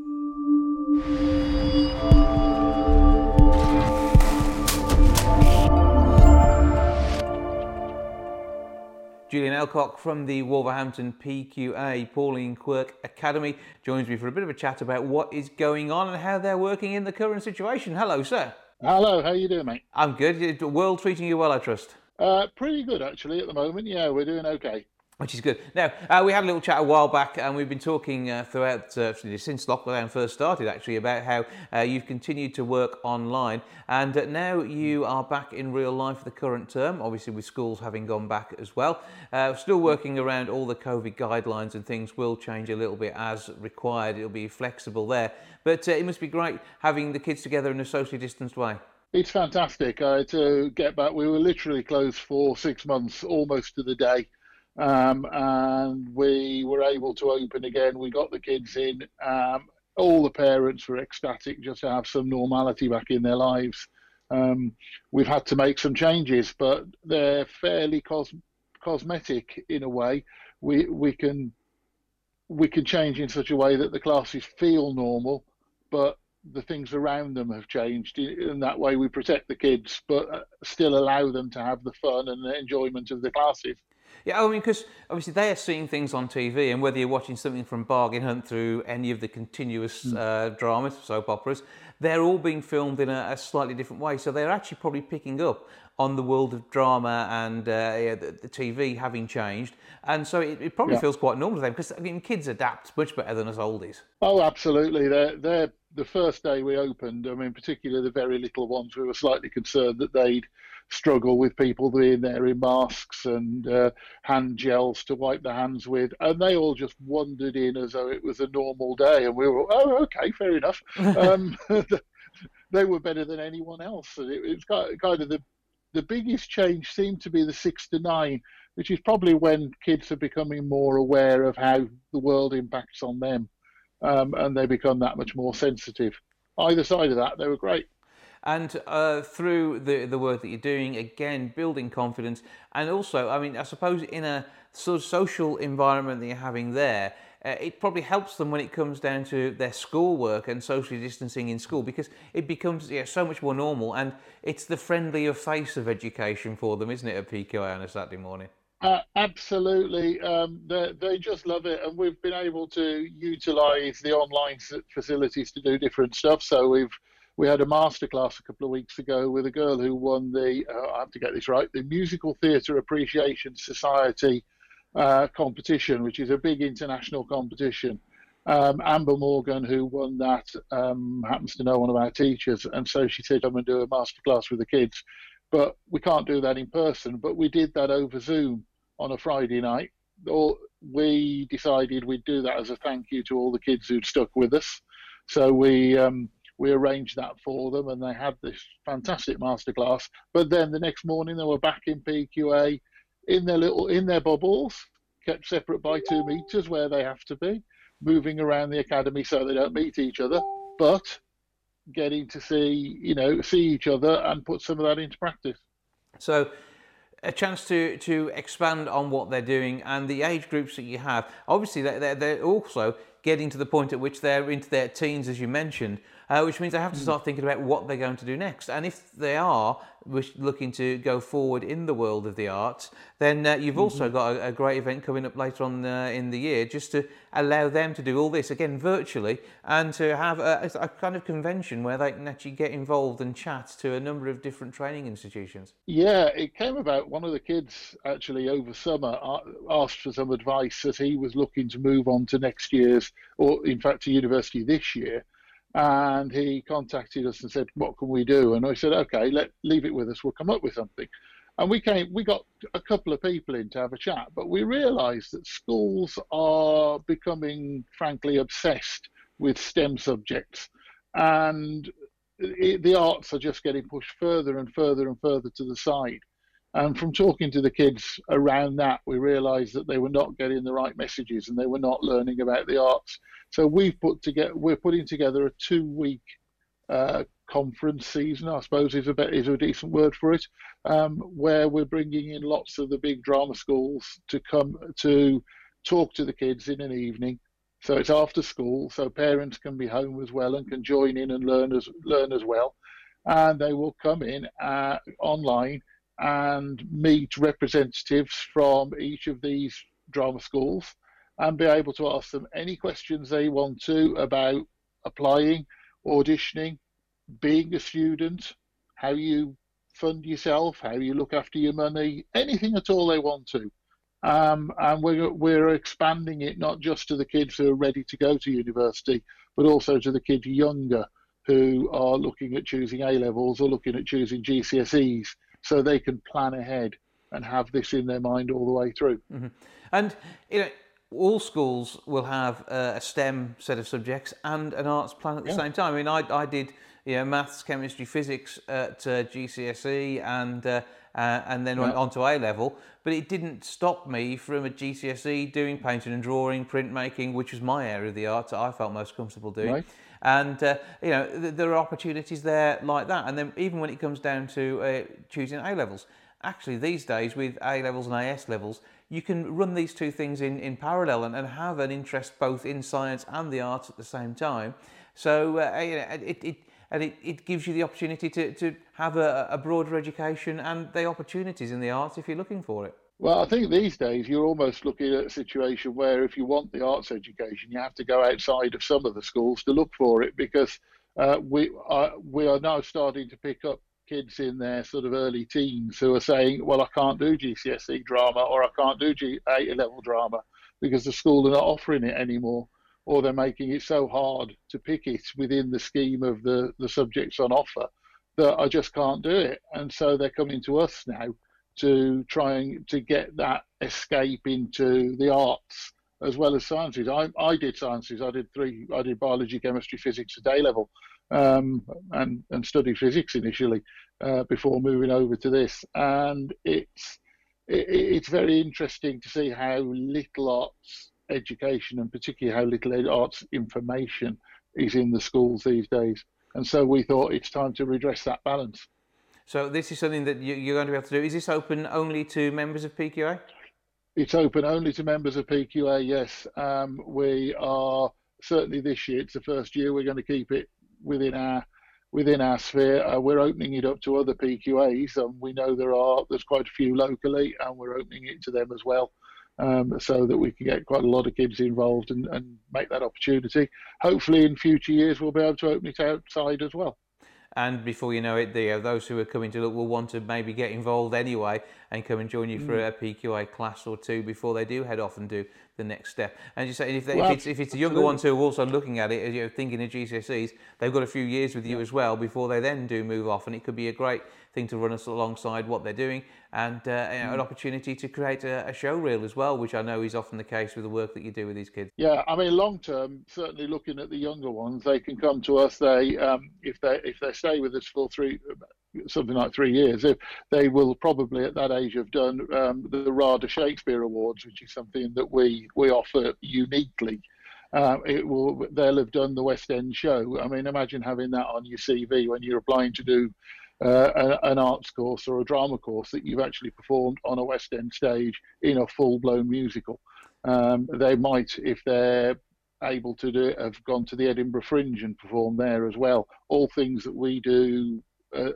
S2: Julian Elcock from the Wolverhampton PQA Pauline Quirk Academy joins me for a bit of a chat about what is going on and how they're working in the current situation. Hello, sir.
S7: Hello, how are you doing, mate?
S2: I'm good. The world treating you well, I trust.
S7: Uh, pretty good, actually, at the moment. Yeah, we're doing okay
S2: which is good. Now, uh, we had a little chat a while back, and we've been talking uh, throughout, uh, since lockdown first started, actually, about how uh, you've continued to work online, and uh, now you are back in real life for the current term, obviously with schools having gone back as well. Uh, still working around all the COVID guidelines, and things will change a little bit as required. It'll be flexible there, but it must be great having the kids together in a socially distanced way.
S7: It's fantastic to get back. We were literally closed for six months, almost to the day, um, and we were able to open again. We got the kids in. Um, all the parents were ecstatic just to have some normality back in their lives. Um, we've had to make some changes, but they're fairly cos- cosmetic in a way. We we can we can change in such a way that the classes feel normal, but the things around them have changed. In that way, we protect the kids, but uh, still allow them to have the fun and the enjoyment of the classes.
S2: Yeah, I mean, because obviously they are seeing things on TV, and whether you're watching something from Bargain Hunt through any of the continuous mm. uh, dramas, soap operas, they're all being filmed in a, a, slightly different way. So they're actually probably picking up on the world of drama and uh, yeah, the, the, TV having changed. And so it, it probably yeah. feels quite normal to them because I mean, kids adapt much better than us oldies.
S7: Oh, absolutely. They're, they're, the first day we opened, I mean, particularly the very little ones, we were slightly concerned that they'd struggle with people being there in masks and uh, hand gels to wipe their hands with, and they all just wandered in as though it was a normal day, and we were, oh, okay, fair enough. um, they were better than anyone else, and it, it's kind of the the biggest change seemed to be the six to nine, which is probably when kids are becoming more aware of how the world impacts on them, um, and they become that much more sensitive. Either side of that, they were great
S2: and uh, through the the work that you're doing, again, building confidence, and also, I mean, I suppose in a sort of social environment that you're having there, uh, it probably helps them when it comes down to their schoolwork and social distancing in school because it becomes yeah, so much more normal and it's the friendlier face of education for them, isn't it, at PQA on a Saturday morning?
S7: Uh, absolutely. Um, they, just love it. And we've been able to utilize the online facilities to do different stuff. So we've we had a masterclass a couple of weeks ago with a girl who won the, uh, I have to get this right, the Musical Theatre Appreciation Society uh, competition, which is a big international competition. Um, Amber Morgan, who won that, um, happens to know one of our teachers, and so she said, "I'm going to do a masterclass with the kids." But we can't do that in person. But we did that over Zoom on a Friday night. Or we decided we'd do that as a thank you to all the kids who'd stuck with us. So we um, we arranged that for them and they had this fantastic masterclass. But then the next morning they were back in PQA in their little in their bubbles, kept separate by two meters where they have to be, moving around the academy so they don't meet each other, but getting to see you know see each other and put some of that into practice.
S2: So a chance to to expand on what they're doing and the age groups that you have. Obviously, they're, they're also getting to the point at which they're into their teens, as you mentioned, uh, which means they have to start thinking about what they're going to do next. And if they are looking to go forward in the world of the arts, then uh, you've also mm-hmm. got a, a, great event coming up later on uh, in the year just to allow them to do all this again virtually and to have a, a, kind of convention where they can actually get involved and chat to a number of different training institutions.
S7: Yeah, it came about. One of the kids actually over summer asked for some advice as he was looking to move on to next year's, or in fact to university this year and he contacted us and said, "What can we do?" And I said, "Okay, let leave it with us. We'll come up with something." And we came, we got a couple of people in to have a chat, but we realised that schools are becoming, frankly, obsessed with STEM subjects, and it, the arts are just getting pushed further and further and further to the side. And from talking to the kids around that, we realised that they were not getting the right messages and they were not learning about the arts. So we've put together, we're putting together a two-week uh, conference season, I suppose is a bit, is a decent word for it, um, where we're bringing in lots of the big drama schools to come to talk to the kids in an evening. So it's after school, so parents can be home as well and can join in and learn as learn as well. And they will come in uh, online and meet representatives from each of these drama schools and be able to ask them any questions they want to about applying, auditioning, being a student, how you fund yourself, how you look after your money, anything at all they want to. Um, and we're, we're expanding it not just to the kids who are ready to go to university, but also to the kids younger who are looking at choosing A levels or looking at choosing GCSEs so they can plan ahead and have this in their mind all the way through.
S2: Mm-hmm. And you know, all schools will have uh, a STEM set of subjects and an arts plan at the yeah. same time. I mean, I, I did you know, maths, chemistry, physics at uh, GCSE and uh, uh, and then went on to A level. But it didn't stop me from a GCSE doing painting and drawing, printmaking, which was my area of the arts that I felt most comfortable doing.
S7: Right.
S2: And uh, you know, th- there are opportunities there like that. And then even when it comes down to uh, choosing A levels, actually these days with A levels and AS levels, you can run these two things in, in parallel and, and have an interest both in science and the arts at the same time. So uh, you know, it, it, and it, it gives you the opportunity to, to have a, a broader education and the opportunities in the arts if you're looking for it.
S7: Well, I think these days you're almost looking at a situation where if you want the arts education, you have to go outside of some of the schools to look for it because uh, we are, we are now starting to pick up kids in their sort of early teens who are saying, well, I can't do GCSE drama or I can't do G- A level drama because the school are not offering it anymore or they're making it so hard to pick it within the scheme of the, the subjects on offer that I just can't do it. And so they're coming to us now to trying to get that escape into the arts as well as sciences. I, I did sciences. I did three. I did biology, chemistry, physics at A level, um, and and studied physics initially uh, before moving over to this. And it's it, it's very interesting to see how little arts education and particularly how little arts information is in the schools these days. And so we thought it's time to redress that balance.
S2: So this is something that you- you're going to be able to do. Is this open only to members of PQA?
S7: It's open only to members of PQA, yes. Um, we are certainly this year, it's the first year, we're going to keep it within our within our sphere. Uh, we're opening it up to other PQAs, and we know there are there's quite a few locally, and we're opening it to them as well, um, so that we can get quite a lot of kids involved and, and make that opportunity. Hopefully, in future years, we'll be able to open it outside as well.
S2: And before you know it, the, uh, those who are coming to look will want to maybe get involved anyway and come and join you for a PQA class or two before they do head off and do the next step. And you say if, they,
S7: Well,
S2: if, it's, if it's the younger ones who are also looking at it, you're thinking of GCSEs, they've got a few years with you as well before they then do move off, and it could be a great thing to run us alongside what they're doing and uh, you know, an opportunity to create a, a show reel as well, which I know is often the case with the work that you do with these kids.
S7: Yeah, I mean, long term, certainly looking at the younger ones, they can come to us. They, um, if they if they stay with us for three, something like three years, if they will probably at that age have done um, the RADA Shakespeare Awards, which is something that we we offer uniquely. Uh, it will they'll have done the West End show. I mean, imagine having that on your CV when you're applying to do uh, an arts course or a drama course that you've actually performed on a West End stage in a full blown musical. Um, they might, if they're able to do it, have gone to the Edinburgh Fringe and performed there as well. All things that we do. Uh,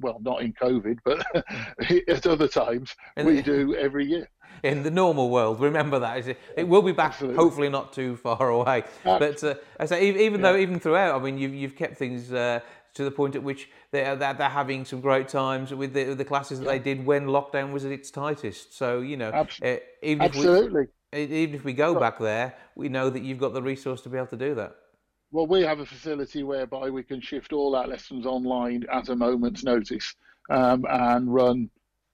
S7: well, not in COVID, but at other times
S2: In
S7: we
S2: the-
S7: do every year.
S2: in the normal world. Remember that. It It will be back,
S7: Absolutely.
S2: hopefully not too far away. But uh, I say, even, even though, even throughout, I mean, you've, you've kept things uh, to the point at which they're, they're, they're having some great times with the, with the classes that they did when lockdown was at its tightest. So, you know,
S7: Abs-
S2: uh, even, if we,
S7: Absolutely.
S2: even if we go back there, we know that you've got the resource to be able to do that.
S7: Well, we have a facility whereby we can shift all our lessons online at a moment's notice um, and run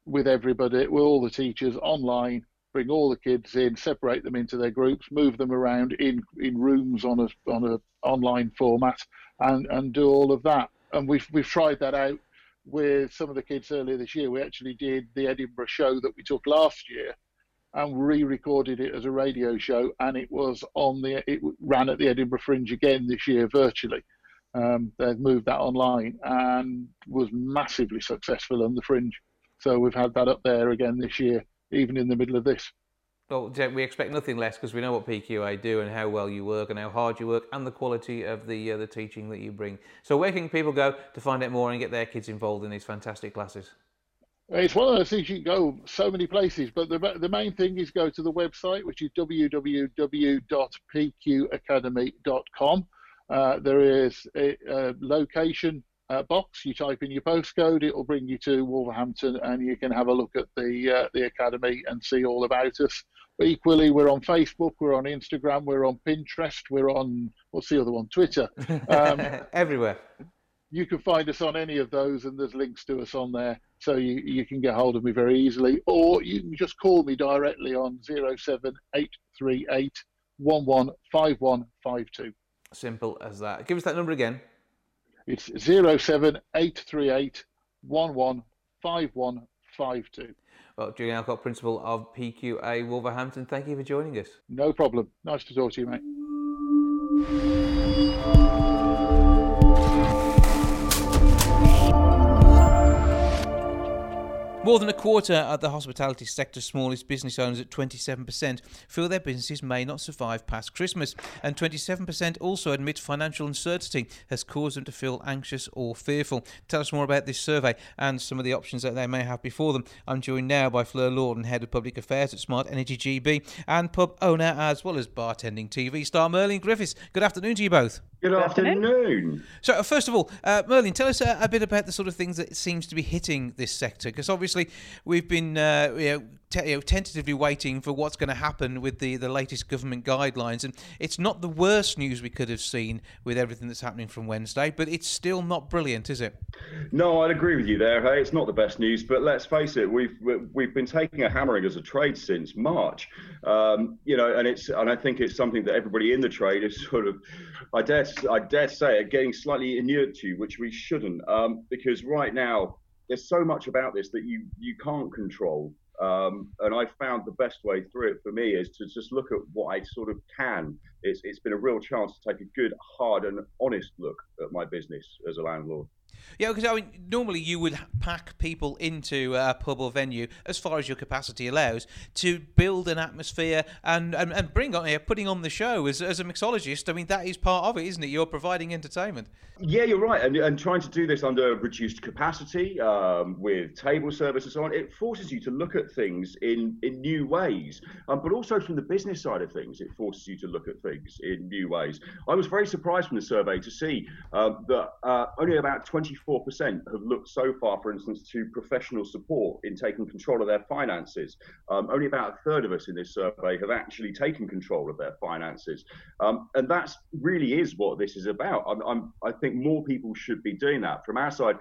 S7: with everybody, with all the teachers online, bring all the kids in, separate them into their groups, move them around in, in rooms on a on a online format, and, and do all of that. And we've we've tried that out with some of the kids earlier this year. We actually did the Edinburgh show that we took last year, and re-recorded it as a radio show, and it was on the it ran at the Edinburgh Fringe again this year virtually. Um, they've moved that online and was massively successful on the Fringe. So we've had that up there again this year, even in the middle of this.
S2: Well, we expect nothing less because we know what PQA do and how well you work and how hard you work and the quality of the uh, the teaching that you bring. So where can people go to find out more and get their kids involved in these fantastic classes?
S7: It's one of those things you can go so many places, but the the main thing is go to the website, which is www.pqacademy.com. Uh, there is a, a location uh, box. You type in your postcode, it will bring you to Wolverhampton, and you can have a look at the uh, the academy and see all about us. But equally, we're on Facebook, we're on Instagram, we're on Pinterest, we're on what's the other one, Twitter. Um,
S2: Everywhere.
S7: you can find us on any of those and there's links to us on there so you, you can get hold of me very easily or you can just call me directly on 07838 115152
S2: Simple as that. Give us that number again.
S7: It's 07838 115152.
S2: Well, Julian Elcock, Principal of PQA Wolverhampton, thank you for joining us.
S7: No problem. Nice to talk to you, mate.
S2: More than a quarter of the hospitality sector's smallest business owners at 27% feel their businesses may not survive past Christmas, and 27% also admit financial uncertainty has caused them to feel anxious or fearful. Tell us more about this survey and some of the options that they may have before them. I'm joined now by Fleur Lawton, Head of Public Affairs at Smart Energy GB, and pub owner as well as bartending TV star Merlin Griffiths. Good afternoon to you both.
S8: Good afternoon.
S2: So, uh, first of all, uh, Merlin, tell us a, a, bit about the sort of things that seems to be hitting this sector, because obviously we've been uh, you know, te- you know, tentatively waiting for what's going to happen with the, the latest government guidelines, and it's not the worst news we could have seen with everything that's happening from Wednesday, but it's still not brilliant, is it?
S8: No, I'd agree with you there. Hey, it's not the best news, but let's face it, we've we've been taking a hammering as a trade since March, um, you know, and it's and I think it's something that everybody in the trade is sort of, I dare I dare say it, getting slightly inured to, which we shouldn't, um, because right now there's so much about this that you you can't control. Um, and I found the best way through it for me is to just look at what I sort of can. It's, it's been a real chance to take a good, hard, and honest look at my business as a landlord.
S2: Yeah, because I mean, normally you would pack people into a pub or venue as far as your capacity allows to build an atmosphere and, and, and bring on, yeah, putting on the show. As, as a mixologist, I mean, that is part of it, isn't it? You're providing entertainment.
S8: Yeah, you're right. And, and trying to do this under reduced capacity um, with table service and so on, it forces you to look at things in, in new ways. Um, but also from the business side of things, it forces you to look at things in new ways. I was very surprised from the survey to see um, that uh, only about 24% have looked so far, for instance, to professional support in taking control of their finances. Um, only about a third of us in this survey have actually taken control of their finances. Um, and that's really is what this is about. I'm, I'm, I think more people should be doing that. From our side,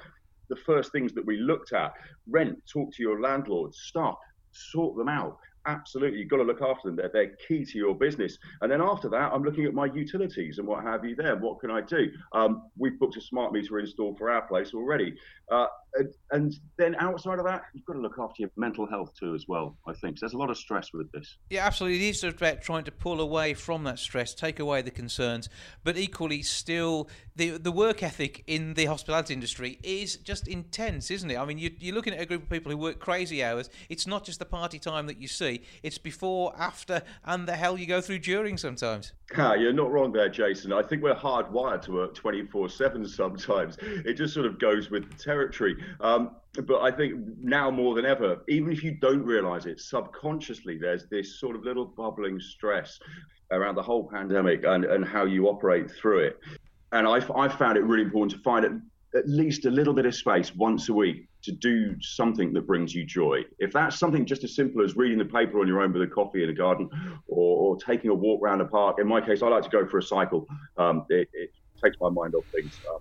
S8: the first things that we looked at rent, talk to your landlord, stop, sort them out absolutely you've got to look after them they're, they're key to your business. And then after that i'm looking at my utilities and what have you there what can i do? Um, we've booked a smart meter install for our place already. Uh, and, and, then outside of that you've got to look after your mental health too as well i think so there's a lot of stress with this.
S2: Yeah absolutely. It is about trying to pull away from that stress take away the concerns but equally still the the work ethic in the hospitality industry is just intense isn't it? I mean you, you're looking at a group of people who work crazy hours. It's not just the party time that you see. It's before, after, and the hell you go through during sometimes.
S8: Ah, you're not wrong there, Jason. I think we're hardwired to work 24 7 sometimes. It just sort of goes with the territory. Um, but I think now more than ever, even if you don't realize it, subconsciously there's this sort of little bubbling stress around the whole pandemic and, and how you operate through it. And I, I found it really important to find at least a little bit of space once a week to do something that brings you joy. If that's something just as simple as reading the paper on your own with a coffee in a garden or, or taking a walk around a park, in my case, I like to go for a cycle. Um, it, it, takes my mind off things. Um,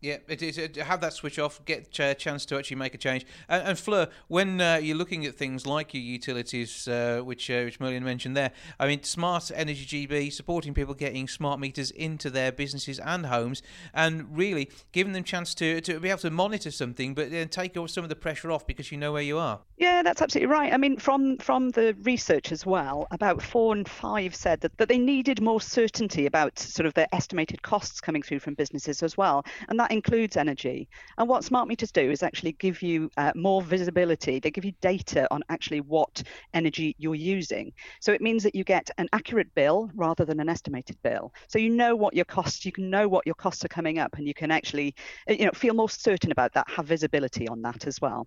S2: yeah, it is. have that switch off, get a chance to actually make a change. And, and Fleur, when uh, you're looking at things like your utilities, uh, which uh, which Merlin mentioned there, I mean, Smart Energy GB supporting people getting smart meters into their businesses and homes, and really giving them chance to, to be able to monitor something, but then take some of the pressure off because you know where you are.
S9: Yeah, that's absolutely right. I mean, from from the research as well, about four and five said that, that they needed more certainty about sort of the estimated costs coming through from businesses as well, and that includes energy. And what smart meters do is actually give you uh, more visibility. They give you data on actually what energy you're using. So it means that you get an accurate bill rather than an estimated bill. So you know what your costs, you can know what your costs are coming up, and you can actually, you know, feel more certain about that, have visibility on that as well.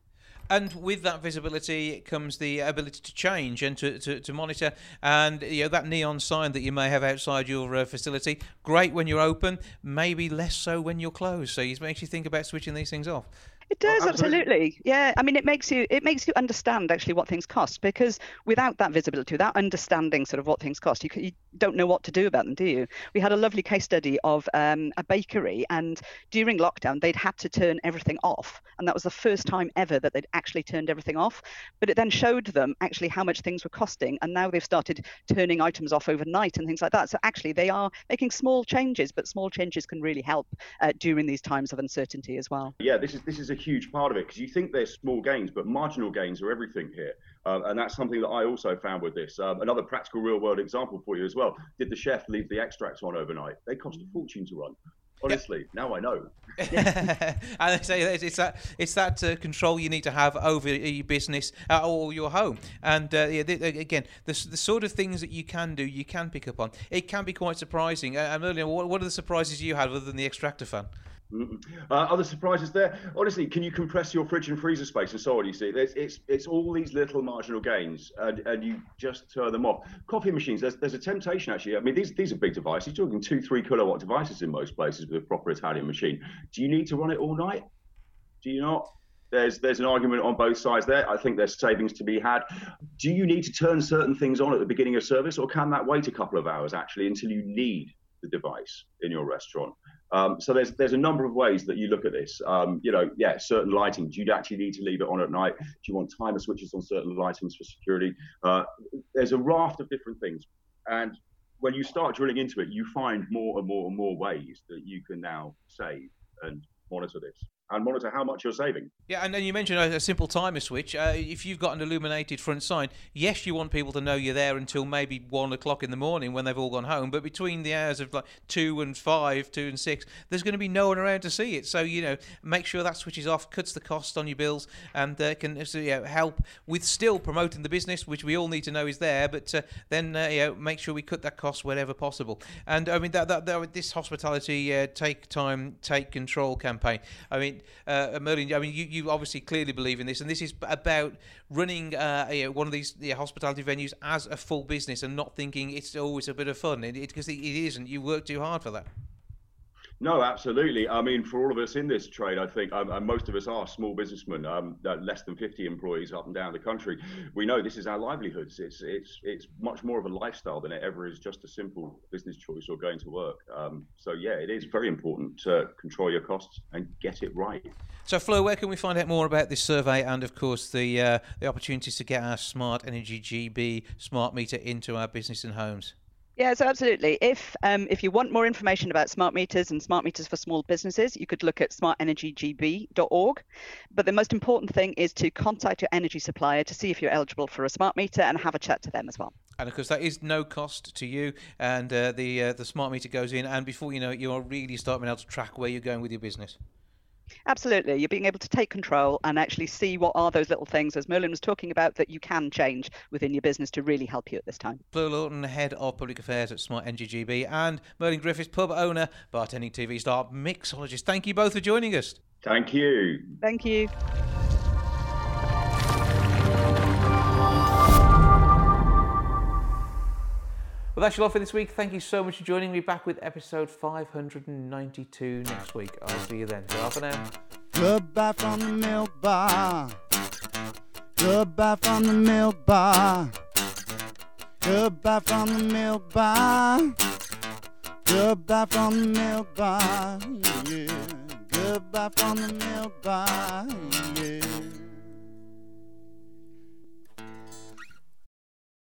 S2: And with that visibility comes the ability to change and to, to, to, monitor. And you know that neon sign that you may have outside your uh, facility, great when you're open, maybe less so when you're closed. So it makes you think about switching these things off.
S9: It does
S8: Oh,
S9: absolutely.
S8: absolutely.
S9: Yeah, I mean, it makes you it makes you understand actually what things cost because without that visibility, without understanding sort of what things cost, you, you don't know what to do about them, do you? We had a lovely case study of um, a bakery, and during lockdown, they'd had to turn everything off, and that was the first time ever that they'd actually turned everything off. But it then showed them actually how much things were costing, and now they've started turning items off overnight and things like that. So actually, they are making small changes, but small changes can really help uh, during these times of uncertainty as well.
S8: Yeah, this is this is a huge part of it because you think they're small gains, but marginal gains are everything here, um, and that's something that I also found with this. Um, another practical, real-world example for you as well. Did the chef leave the extracts on overnight? They cost a fortune to run. Honestly, now I know.
S2: and say it's that it's that uh, control you need to have over your business uh, or your home. And uh, yeah, again, the, the sort of things that you can do, you can pick up on. It can be quite surprising. And earlier, what, what are the surprises you had other than the extractor fan?
S8: Uh, other surprises there. Honestly, can you compress your fridge and freezer space and so on? You see, it's it's, it's all these little marginal gains, and, and you just turn them off. Coffee machines. There's there's a temptation actually. I mean, these these are big devices. You're talking two three kilowatt devices in most places with a proper Italian machine. Do you need to run it all night? Do you not? There's there's an argument on both sides there. I think there's savings to be had. Do you need to turn certain things on at the beginning of service, or can that wait a couple of hours actually until you need the device in your restaurant? Um, so there's there's a number of ways that you look at this. Um, you know, yeah, certain lighting. Do you actually need to leave it on at night? Do you want timer switches on certain lightings for security? Uh, there's a raft of different things, and when you start drilling into it, you find more and more and more ways that you can now save and monitor this and monitor how much you're saving.
S2: Yeah, and then you mentioned a, simple timer switch. Uh, if you've got an illuminated front sign, yes, you want people to know you're there until maybe one o'clock in the morning when they've all gone home. But between the hours of like two and five, two and six, there's going to be no one around to see it. So you know, make sure that switches off, cuts the cost on your bills, and uh, can so, you know, help with still promoting the business, which we all need to know is there. But uh, then uh, you know, make sure we cut that cost wherever possible. And I mean that, that, that this hospitality uh, take time, take control campaign. I mean, uh, Merlin, I mean, you, you obviously clearly believe in this, and this is about running uh, you know, one of these hospitality venues as a full business and not thinking it's always a bit of fun because it, it isn't. You work too hard for that.
S8: No, absolutely. I mean, for all of us in this trade, I think, um, and most of us are small businessmen, um, less than 50 employees up and down the country. We know this is our livelihoods. It's it's it's much more of a lifestyle than it ever is just a simple business choice or going to work. Um, so yeah, it is very important to control your costs and get it right.
S2: So, Fleur, where can we find out more about this survey and, of course, the uh, the opportunities to get our smart energy GB smart meter into our business and homes?
S9: Yeah, so absolutely. If um, if you want more information about smart meters and smart meters for small businesses, you could look at smartenergygb.org. But the most important thing is to contact your energy supplier to see if you're eligible for a smart meter and have a chat to them as well.
S2: And of course, that is no cost to you, and uh, the uh, the smart meter goes in, and before you know it, you're really starting to track where you're going with your business.
S9: Absolutely. You're being able to take control and actually see what are those little things, as Merlin was talking about, that you can change within your business to really help you at this time.
S2: Fleur Lawton, Head of Public Affairs at Smart Energy GB, and Merlin Griffiths, pub owner, bartending TV star, mixologist. Thank you both for joining us.
S8: Thank you.
S9: Thank you.
S2: Well, that's your lot for this week. Thank you so much for joining me. Back with episode 592 next week. I'll see you then. So, for now.
S1: Goodbye from the milk bar. Goodbye from the milk bar. Goodbye from the milk bar. Goodbye from the milk bar. Yeah. Goodbye from the milk bar. Yeah.